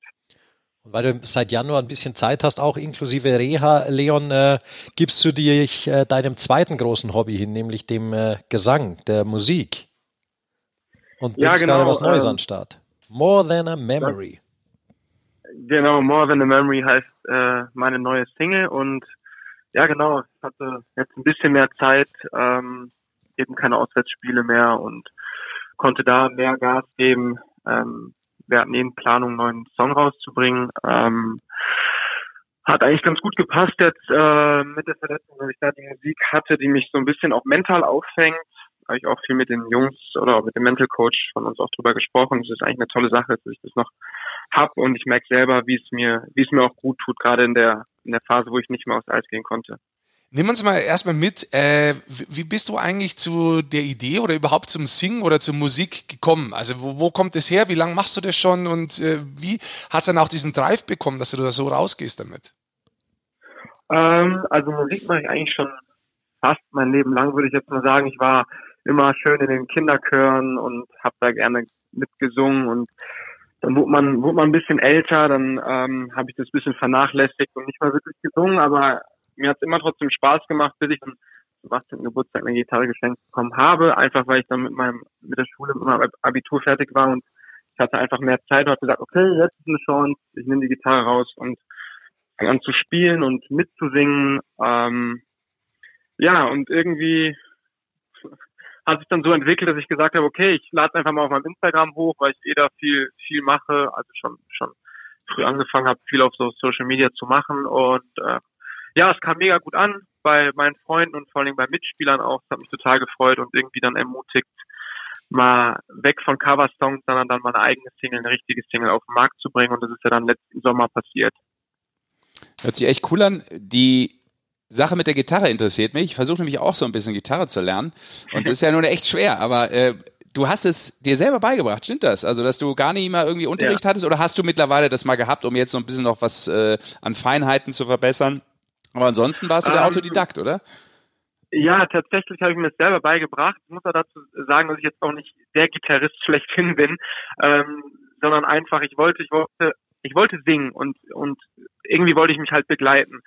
S3: Und weil du seit Januar ein bisschen Zeit hast, auch inklusive Reha, Leon, äh, gibst du dich äh, deinem zweiten großen Hobby hin, nämlich dem äh, Gesang, der Musik. Und bringst ja, genau, gerade was Neues ähm, an Start. More Than a Memory.
S6: Genau, More Than a Memory heißt äh, meine neue Single und ja genau, ich hatte jetzt ein bisschen mehr Zeit, ähm, eben keine Auswärtsspiele mehr und konnte da mehr Gas geben. Ähm, wir hatten in Planung, einen neuen Song rauszubringen. Ähm, hat eigentlich ganz gut gepasst jetzt äh, mit der Verletzung, weil ich da die Musik hatte, die mich so ein bisschen auch mental auffängt. Habe ich auch viel mit den Jungs oder mit dem Mental Coach von uns auch drüber gesprochen. Es ist eigentlich eine tolle Sache, dass ich das noch hab und ich merke selber, wie es mir, wie es mir auch gut tut, gerade in der in der Phase, wo ich nicht mehr aufs Eis gehen konnte.
S4: Nimm uns mal erstmal mit, äh, wie bist du eigentlich zu der Idee oder überhaupt zum Singen oder zur Musik gekommen? Also wo, wo kommt es her? Wie lange machst du das schon und äh, wie hat es dann auch diesen Drive bekommen, dass du da so rausgehst damit?
S6: Ähm, also Musik mache ich eigentlich schon fast mein Leben lang, würde ich jetzt mal sagen. Ich war immer schön in den Kinderchören und habe da gerne mitgesungen und dann wurde man, wurde man ein bisschen älter, dann ähm, habe ich das ein bisschen vernachlässigt und nicht mal wirklich gesungen, aber mir hat es immer trotzdem Spaß gemacht, bis ich zum 18. Geburtstag eine Gitarre geschenkt bekommen habe, einfach weil ich dann mit meinem mit der Schule mit meinem Abitur fertig war und ich hatte einfach mehr Zeit und habe gesagt, okay, jetzt ist eine Chance, ich nehme die Gitarre raus und fange an zu spielen und mitzusingen. Ähm, ja, und irgendwie hat sich dann so entwickelt, dass ich gesagt habe, okay, ich lade einfach mal auf meinem Instagram hoch, weil ich eh da viel, viel mache, also schon, schon früh angefangen habe, viel auf so Social Media zu machen und äh, ja, es kam mega gut an bei meinen Freunden und vor allem bei Mitspielern auch. Das hat mich total gefreut und irgendwie dann ermutigt, mal weg von Cover-Songs, sondern dann mal eine eigene Single, eine richtige Single auf den Markt zu bringen. Und das ist ja dann letzten Sommer passiert.
S2: Hört sich echt cool an. Die Sache mit der Gitarre interessiert mich. Ich versuche nämlich auch so ein bisschen Gitarre zu lernen. Und das ist ja nun echt schwer. Aber äh, du hast es dir selber beigebracht, stimmt das? Also, dass du gar nicht mal irgendwie Unterricht ja. hattest? Oder hast du mittlerweile das mal gehabt, um jetzt so ein bisschen noch was äh, an Feinheiten zu verbessern? Aber ansonsten warst du der ähm, Autodidakt, oder?
S6: Ja, tatsächlich habe ich mir das selber beigebracht. Ich muss auch dazu sagen, dass ich jetzt auch nicht der Gitarrist schlechthin bin, ähm, sondern einfach, ich wollte, ich wollte, ich wollte singen und, und irgendwie wollte ich mich halt begleiten.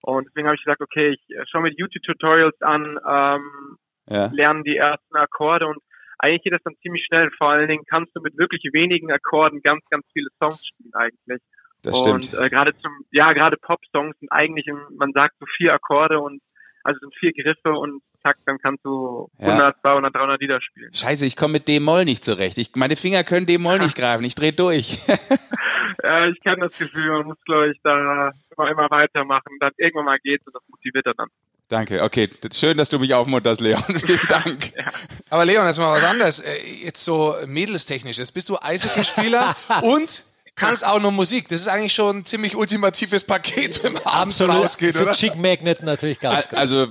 S6: Und deswegen habe ich gesagt, okay, ich schaue mir die YouTube-Tutorials an, ähm, ja. lerne die ersten Akkorde und eigentlich geht das dann ziemlich schnell. Vor allen Dingen kannst du mit wirklich wenigen Akkorden ganz, ganz viele Songs spielen eigentlich.
S2: Das stimmt.
S6: Und äh, gerade zum, ja, gerade Pop-Songs sind eigentlich, im, man sagt so vier Akkorde und also sind vier Griffe und zack, dann kannst du 100, ja. 200, 300 Lieder spielen.
S2: Scheiße, ich komme mit D-Moll nicht zurecht. Ich, meine Finger können D-Moll nicht greifen. Ich drehe durch.
S6: ja, ich kenne das Gefühl. Man muss, glaube ich, da immer, immer weitermachen. Dann irgendwann mal geht's und das motiviert dann.
S2: Danke, okay. Schön, dass du mich aufmunterst, Leon. Vielen Dank.
S4: Ja. Aber Leon, jetzt mal was anderes. Äh, jetzt so mädelstechnisch. Jetzt bist du Eishockeyspieler und kannst auch noch Musik. Das ist eigentlich schon ein ziemlich ultimatives Paket, wenn man abends rausgeht,
S3: Für oder? Chick Magnet natürlich ganz
S2: gut. Also,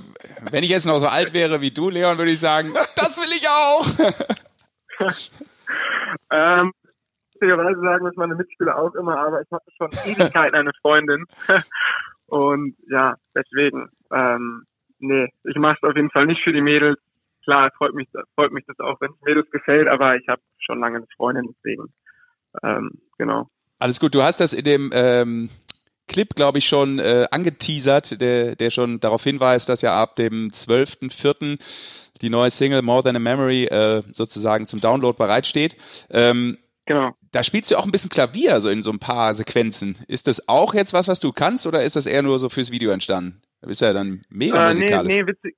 S2: wenn ich jetzt noch so alt wäre wie du, Leon, würde ich sagen, das will ich auch.
S6: ähm, lustigerweise sagen das meine Mitspieler auch immer, aber ich hatte schon Ewigkeiten eine Freundin. Und ja, deswegen, ähm, nee, ich mache es auf jeden Fall nicht für die Mädels. Klar, freut mich, freut mich das auch, wenn es Mädels gefällt, aber ich habe schon lange eine Freundin, deswegen, ähm, genau.
S2: Alles gut, du hast das in dem ähm, Clip, glaube ich, schon äh, angeteasert, der, der schon darauf hinweist, dass ja ab dem 12.04. die neue Single More Than a Memory äh, sozusagen zum Download bereitsteht. Ähm,
S6: genau.
S2: Da spielst du auch ein bisschen Klavier, so in so ein paar Sequenzen. Ist das auch jetzt was, was du kannst, oder ist das eher nur so fürs Video entstanden? Da bist du ja dann mega äh, musikalisch.
S6: Nee, nee, witzig,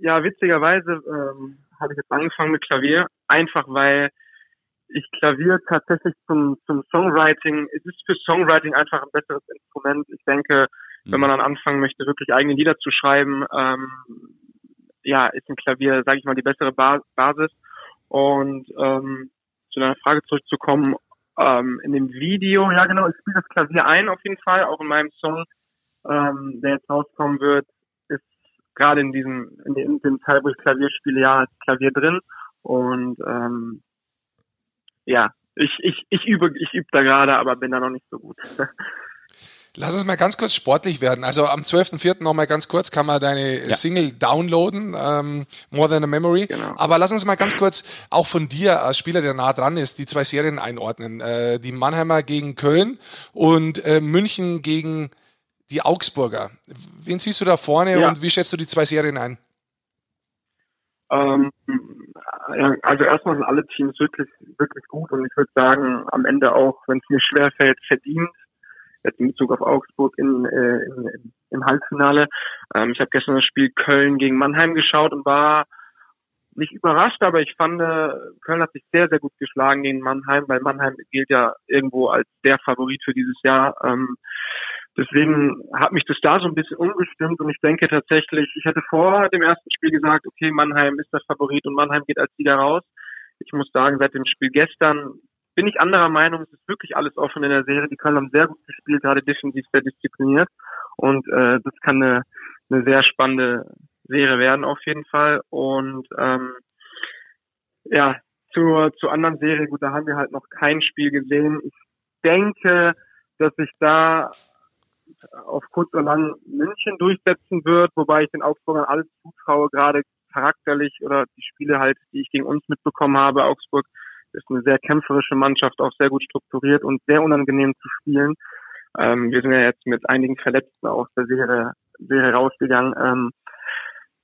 S6: ja, witzigerweise ähm, habe ich jetzt angefangen mit Klavier, einfach weil ich Klavier tatsächlich zum, zum Songwriting, es ist für Songwriting einfach ein besseres Instrument. Ich denke, mhm. wenn man dann anfangen möchte, wirklich eigene Lieder zu schreiben, ähm, ja, ist ein Klavier, sage ich mal, die bessere ba Basis. Und ähm, zu deiner Frage zurückzukommen, ähm, in dem Video, ja genau, ich spiele das Klavier ein auf jeden Fall, auch in meinem Song, ähm, der jetzt rauskommen wird, ist gerade in diesem, in dem, in dem Teil, wo ich Klavier spiele, ja, ist Klavier drin. Und ähm, ja, ich, ich, ich übe, ich übe da gerade, aber bin da noch nicht so gut.
S4: Lass uns mal ganz kurz sportlich werden. Also am 12.04. noch mal ganz kurz kann man deine ja. Single downloaden, ähm, More Than a Memory. Genau. Aber lass uns mal ganz kurz auch von dir als Spieler, der nah dran ist, die zwei Serien einordnen. Äh, die Mannheimer gegen Köln und äh, München gegen die Augsburger. Wen siehst du da vorne ja. und wie schätzt du die zwei Serien ein?
S6: Ähm, also erstmal sind alle Teams wirklich, wirklich gut und ich würde sagen, am Ende auch, wenn es mir schwerfällt, verdient. Jetzt in Bezug auf Augsburg in, äh, in, in, im Halbfinale. Ähm, ich habe gestern das Spiel Köln gegen Mannheim geschaut und war nicht überrascht, aber ich fand, äh, Köln hat sich sehr, sehr gut geschlagen gegen Mannheim, weil Mannheim gilt ja irgendwo als der Favorit für dieses Jahr. Ähm, Deswegen hat mich das da so ein bisschen umgestimmt und ich denke tatsächlich, ich hatte vor dem ersten Spiel gesagt, okay, Mannheim ist der Favorit und Mannheim geht als Sieger raus. Ich muss sagen, seit dem Spiel gestern bin ich anderer Meinung, es ist wirklich alles offen in der Serie. Die Köln haben sehr gut gespielt, gerade defensiv sehr diszipliniert und äh, das kann eine, eine sehr spannende Serie werden auf jeden Fall. Und ähm, ja, zur, zur anderen Serie, gut, da haben wir halt noch kein Spiel gesehen. Ich denke, dass sich da auf kurz oder lang München durchsetzen wird, wobei ich den Augsburgern alles zutraue, gerade charakterlich oder die Spiele halt, die ich gegen uns mitbekommen habe. Augsburg ist eine sehr kämpferische Mannschaft, auch sehr gut strukturiert und sehr unangenehm zu spielen. Ähm, wir sind ja jetzt mit einigen Verletzten aus der Serie, Serie rausgegangen. Ähm,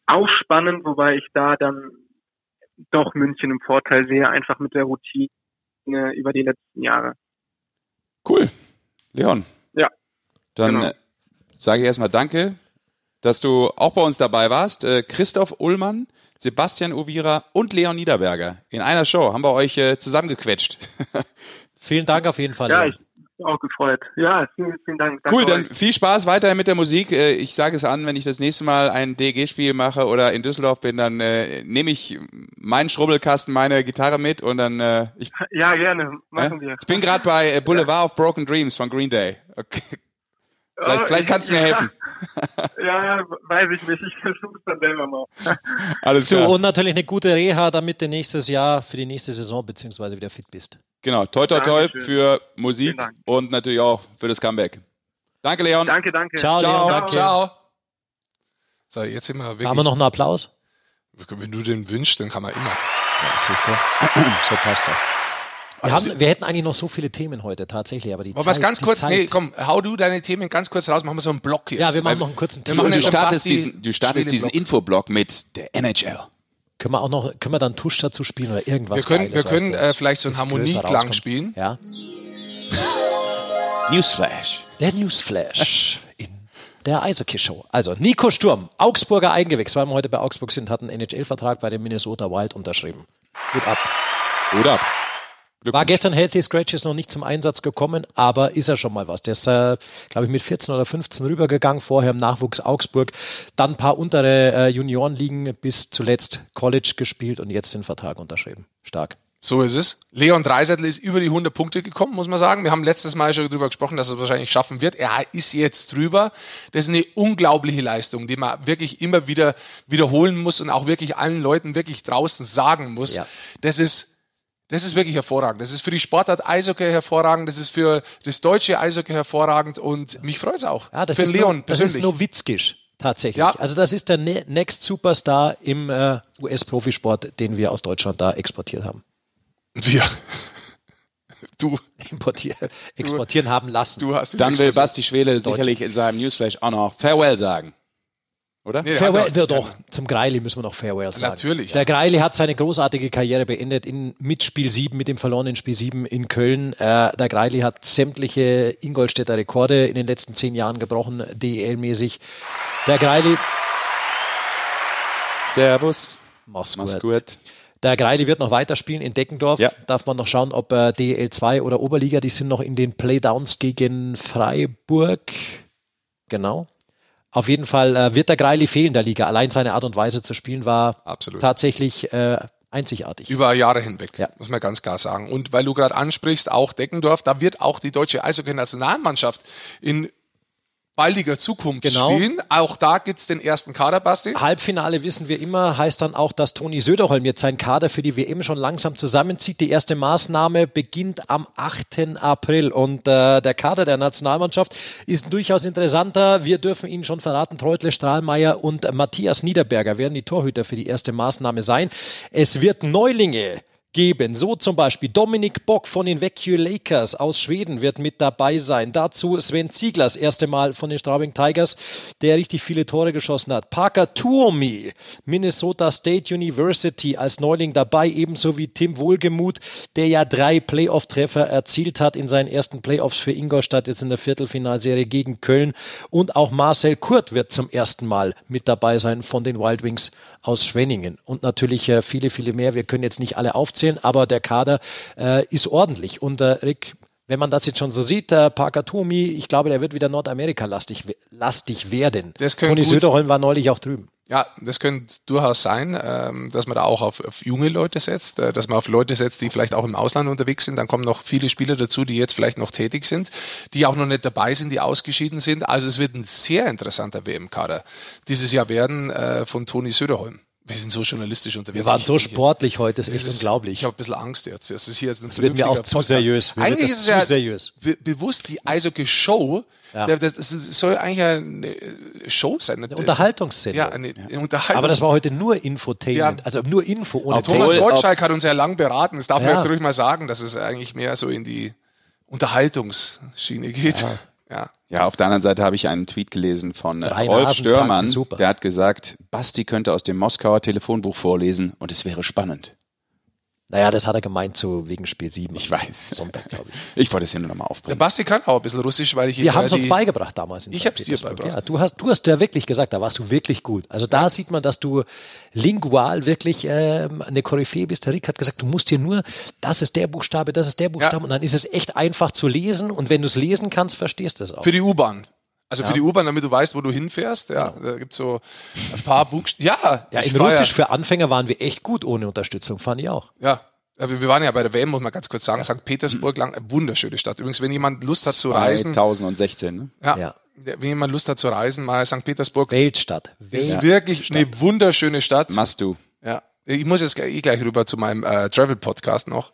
S6: auch spannend, wobei ich da dann doch München im Vorteil sehe, einfach mit der Routine über die letzten Jahre.
S2: Cool. Leon, dann genau. Äh, sage ich erstmal Danke, dass du auch bei uns dabei warst. Äh, Christoph Ullmann, Sebastian Ovira und Leon Niederberger. In einer Show haben wir euch äh, zusammengequetscht.
S3: Vielen Dank auf jeden Fall.
S6: Ja, ich bin auch gefreut. Ja, vielen, vielen Dank.
S2: Danke cool, dann euch. viel Spaß weiterhin mit der Musik. Ich sage es an, wenn ich das nächste Mal ein DG-Spiel mache oder in Düsseldorf bin, dann äh, nehme ich meinen Schrubbelkasten, meine Gitarre mit und dann. Äh, ich,
S6: ja, gerne. Machen wir.
S2: Ich bin gerade bei Boulevard ja. of Broken Dreams von Green Day. Okay. Vielleicht, vielleicht kannst du mir helfen.
S6: Ja, weiß ich nicht. Ich versuche es dann selber mal.
S2: Alles klar.
S3: Du, und natürlich eine gute Reha, damit du nächstes Jahr für die nächste Saison beziehungsweise wieder fit bist.
S2: Genau. Toi, toi, toi für Musik und natürlich auch für das Comeback. Danke, Leon.
S6: Danke, danke.
S3: Ciao, Ciao. Leon. Danke.
S4: Ciao. So, jetzt sind wir wirklich.
S3: Haben wir noch einen Applaus?
S4: Wenn du den wünschst, dann kann man immer.
S3: Ja, siehst du. so passt doch. Wir, also haben, wir hätten eigentlich noch so viele Themen heute tatsächlich, aber die
S4: aber Zeit, was ganz kurz, Zeit. nee, komm, hau du deine Themen ganz kurz raus, machen wir so einen Block
S3: jetzt. Ja, wir machen noch einen kurzen
S2: Thema. Du startest diesen, du startest diesen Infoblock mit der NHL.
S3: Können wir auch noch, können wir dann Tusch dazu spielen oder irgendwas?
S4: Wir können, Geiles, wir können äh, vielleicht so einen Harmonieklang spielen.
S3: Ja.
S2: Newsflash.
S3: Der Newsflash in der Eishockey-Show. Also, Nico Sturm, Augsburger Eigengewächs, weil wir heute bei Augsburg sind, hat einen NHL-Vertrag bei den Minnesota Wild unterschrieben. Gut ab.
S2: Gut ab.
S3: War gestern Healthy Scratches noch nicht zum Einsatz gekommen, aber ist er schon mal was. Der ist, äh, glaube ich, mit 14 oder 15 rübergegangen, vorher im Nachwuchs Augsburg, dann ein paar untere äh, Juniorenligen bis zuletzt College gespielt und jetzt den Vertrag unterschrieben. Stark.
S4: So ist es. Leon Dreiseitel ist über die 100 Punkte gekommen, muss man sagen. Wir haben letztes Mal schon darüber gesprochen, dass er es wahrscheinlich schaffen wird. Er ist jetzt drüber. Das ist eine unglaubliche Leistung, die man wirklich immer wieder wiederholen muss und auch wirklich allen Leuten wirklich draußen sagen muss.
S3: Ja.
S4: Das ist das ist wirklich hervorragend. Das ist für die Sportart Eishockey hervorragend. Das ist für das deutsche Eishockey hervorragend und mich freut es auch.
S3: Ja, das
S4: für
S3: ist
S4: Leon
S3: nur, das ist
S4: persönlich.
S3: Nowitzkisch tatsächlich.
S4: Ja.
S3: Also das ist der ne Next Superstar im äh, US-Profisport, den wir aus Deutschland da exportiert haben.
S4: Wir. Du,
S3: Importieren, exportieren haben lassen.
S4: du hast
S2: Dann will. Basti Schwele sicherlich in seinem Newsflash auch noch Farewell sagen. Oder?
S4: Nee,
S3: Farewell, ja, doch, zum Greili müssen wir noch Farewell sagen.
S4: Natürlich.
S3: Der Greili hat seine großartige Karriere beendet in, mit Spiel 7, mit dem verlorenen Spiel 7 in Köln. Äh, der Greili hat sämtliche Ingolstädter Rekorde in den letzten zehn Jahren gebrochen, DEL-mäßig. Der Greili,
S2: Servus.
S3: mach's
S2: Mach's
S3: gut.
S2: gut.
S3: Der Greili wird noch weiterspielen in Deckendorf.
S2: Ja.
S3: Darf man noch schauen, ob äh, DEL 2 oder Oberliga, die sind noch in den Playdowns gegen Freiburg. Genau. Auf jeden Fall äh, wird der Greili fehlen der Liga. Allein seine Art und Weise zu spielen war
S4: Absolut.
S3: tatsächlich äh, einzigartig.
S4: Über Jahre hinweg,
S3: Ja.
S4: muss man ganz klar sagen. Und weil du gerade ansprichst, auch Deckendorf, da wird auch die deutsche Eishockey-Nationalmannschaft in baldiger Zukunft
S3: Genau.
S4: spielen. Auch da gibt's den ersten Kader, Basti.
S3: Halbfinale wissen wir immer, heißt dann auch, dass Toni Söderholm jetzt seinen Kader für die WM schon langsam zusammenzieht. Die erste Maßnahme beginnt am 8. April und äh, der Kader der Nationalmannschaft ist durchaus interessanter. Wir dürfen Ihnen schon verraten, Treutle Strahlmeier und Matthias Niederberger werden die Torhüter für die erste Maßnahme sein. Es wird Neulinge geben. So zum Beispiel Dominik Bock von den Vecchio Lakers aus Schweden wird mit dabei sein. Dazu Sven Ziegler, das erste Mal von den Straubing Tigers, der richtig viele Tore geschossen hat. Parker Tuomi, Minnesota State University als Neuling dabei, ebenso wie Tim Wohlgemuth, der ja drei Playoff-Treffer erzielt hat in seinen ersten Playoffs für Ingolstadt, jetzt in der Viertelfinalserie gegen Köln. Und auch Marcel Kurt wird zum ersten Mal mit dabei sein von den Wild Wings aus Schwenningen. Und natürlich äh, viele, viele mehr. Wir können jetzt nicht alle aufzählen, aber der Kader äh, ist ordentlich. Und äh, Rick, wenn man das jetzt schon so sieht, äh, Parker Tomi, ich glaube, der wird wieder Nordamerika-lastig lastig werden.
S4: Das
S3: Toni Söderholm war neulich auch drüben.
S4: Ja, das könnte durchaus sein, ähm, dass man da auch auf, auf junge Leute setzt, äh, dass man auf Leute setzt, die vielleicht auch im Ausland unterwegs sind. Dann kommen noch viele Spieler dazu, die jetzt vielleicht noch tätig sind, die auch noch nicht dabei sind, die ausgeschieden sind. Also es wird ein sehr interessanter WM-Kader dieses Jahr werden äh, von Toni Söderholm. Wir sind so journalistisch unterwegs.
S3: Wir waren so
S4: ich-
S3: sportlich heute, das ist echt unglaublich.
S4: Ich habe ein bisschen Angst jetzt. Es ist hier jetzt ein
S3: wird mir auch zu
S4: Podcast.
S3: seriös. Mir
S4: Eigentlich
S3: das
S4: ist es ja
S3: seriös.
S4: be bewusst die Eishockey-Show.
S3: Ja.
S4: Das, das soll eigentlich eine Show sein. Eine
S3: Unterhaltungssendung.
S4: Ja, eine, eine Unterhaltung.
S3: aber das war heute nur Infotainment,
S4: Ja.
S3: also nur Info ohne
S4: Thomas
S3: Text.
S4: Gottschalk hat uns ja lang beraten. Das darf man
S3: Ja.
S4: jetzt ruhig mal sagen, dass es eigentlich mehr so in die Unterhaltungsschiene geht. Ja.
S2: Ja, auf der anderen Seite habe ich einen Tweet gelesen von äh,
S3: Drei
S2: Rolf Störmann. Der hat gesagt, Basti könnte aus dem Moskauer Telefonbuch vorlesen und es wäre spannend.
S3: Naja, das hat er gemeint so wegen Spiel 7.
S2: Ich weiß.
S3: Sonntag, glaube ich.
S2: Ich wollte es hier nur nochmal
S4: Der
S2: aufbringen.
S4: Basti kann auch ein bisschen Russisch, weil ich
S3: Wir haben es uns beigebracht damals. In
S4: Ich
S3: St.
S4: hab's dir beigebracht.
S3: Ja, du hast, du hast ja wirklich gesagt, da warst du wirklich gut. Also da sieht man, dass du lingual wirklich ähm, eine Koryphäe bist. Der Rick hat gesagt, du musst dir nur, das ist der Buchstabe, das ist der Buchstabe und dann ist es echt einfach zu lesen und wenn du es lesen kannst, verstehst du es auch.
S4: Für die U-Bahn. Also für die U-Bahn, damit du weißt, wo du hinfährst. Ja, da gibt's so ein paar Buchstaben. Ja,
S3: Ja, in Russisch
S4: Ja,
S3: für Anfänger waren wir echt gut ohne Unterstützung, fand ich auch.
S4: ja. Ja, wir wir waren ja bei der WM, muss man ganz kurz sagen. St. Petersburg, lang, eine wunderschöne Stadt. Übrigens, wenn jemand Lust hat zu reisen,
S2: 2016, ne?
S4: ja,
S3: Ja.
S4: wenn jemand Lust hat zu reisen, mal St. Petersburg
S3: Weltstadt.
S4: ist
S3: Welt-
S4: wirklich eine wunderschöne Stadt.
S2: Must do.
S4: Ja, ich muss jetzt eh gleich rüber zu meinem äh, Travel-Podcast noch.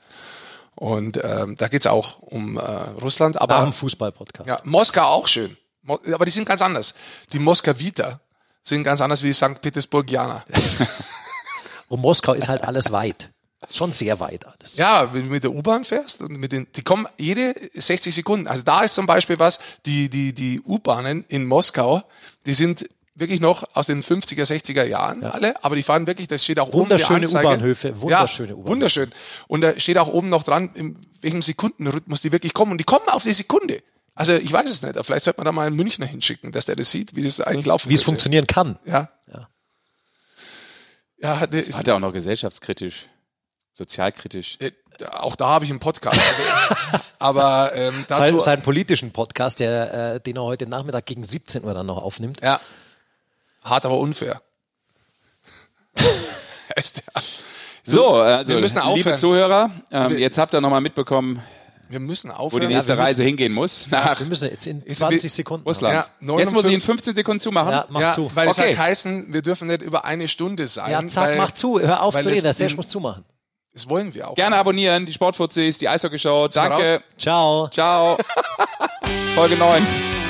S4: Und ähm, da geht's auch um äh, Russland.
S3: Nach
S4: Aber
S3: dem Fußball-Podcast.
S4: ja, Moskau auch schön. Aber die sind ganz anders. Die Moskawiter sind ganz anders wie die St. Petersburgianer.
S3: Und Moskau ist halt alles weit. Schon sehr weit alles.
S4: Ja, wenn du mit der U-Bahn fährst und mit den, die kommen jede 60 Sekunden. Also da ist zum Beispiel was, die, die, die U-Bahnen in Moskau, die sind wirklich noch aus den 50er, 60er Jahren alle, aber die fahren wirklich, das steht auch oben
S3: Wunderschöne
S4: die Anzeige.
S3: U-Bahnhöfe, wunderschöne
S4: ja,
S3: U-Bahnhöfe.
S4: Wunderschön. Und da steht auch oben noch dran, in welchem Sekundenrhythmus die wirklich kommen. Und die kommen auf die Sekunde. Also ich weiß es nicht, aber vielleicht sollte man da mal einen Münchner hinschicken, dass der das sieht, wie das eigentlich laufen
S3: Wie es funktionieren kann.
S4: Ja.
S3: Ja.
S4: Ja, hat,
S2: Das
S4: ist,
S2: hat er auch noch gesellschaftskritisch, sozialkritisch.
S4: äh, auch da habe ich einen Podcast. aber ähm, dazu,
S3: Sein, seinen politischen Podcast, der, äh, den er heute Nachmittag gegen 17 Uhr dann noch aufnimmt.
S4: ja, hart, aber unfair.
S2: So, also,
S4: wir müssen
S2: liebe
S4: aufhören.
S2: Zuhörer, ähm,
S4: Wir-
S2: jetzt habt ihr nochmal mitbekommen,
S4: wir müssen
S2: wo
S4: aufhören.
S2: die nächste
S3: müssen-
S2: Reise hingehen muss. Nach
S3: Wir müssen jetzt in
S4: Ist-
S3: 20 Sekunden.
S2: Russland.
S4: Ja,
S2: jetzt muss ich in
S4: 59
S2: 15 Sekunden zumachen.
S3: Ja, mach
S4: ja,
S3: zu.
S4: weil es
S2: Okay.
S4: hat heißen, wir dürfen nicht über eine Stunde sein.
S3: Ja, zack,
S4: weil,
S3: mach zu. Hör auf zu reden.
S4: es
S3: Der Serge muss zumachen.
S4: Das wollen wir auch.
S2: Gerne abonnieren, die Sportfuzis, die Eishockey-Show. Danke.
S3: Ciao.
S2: Ciao. Folge 9.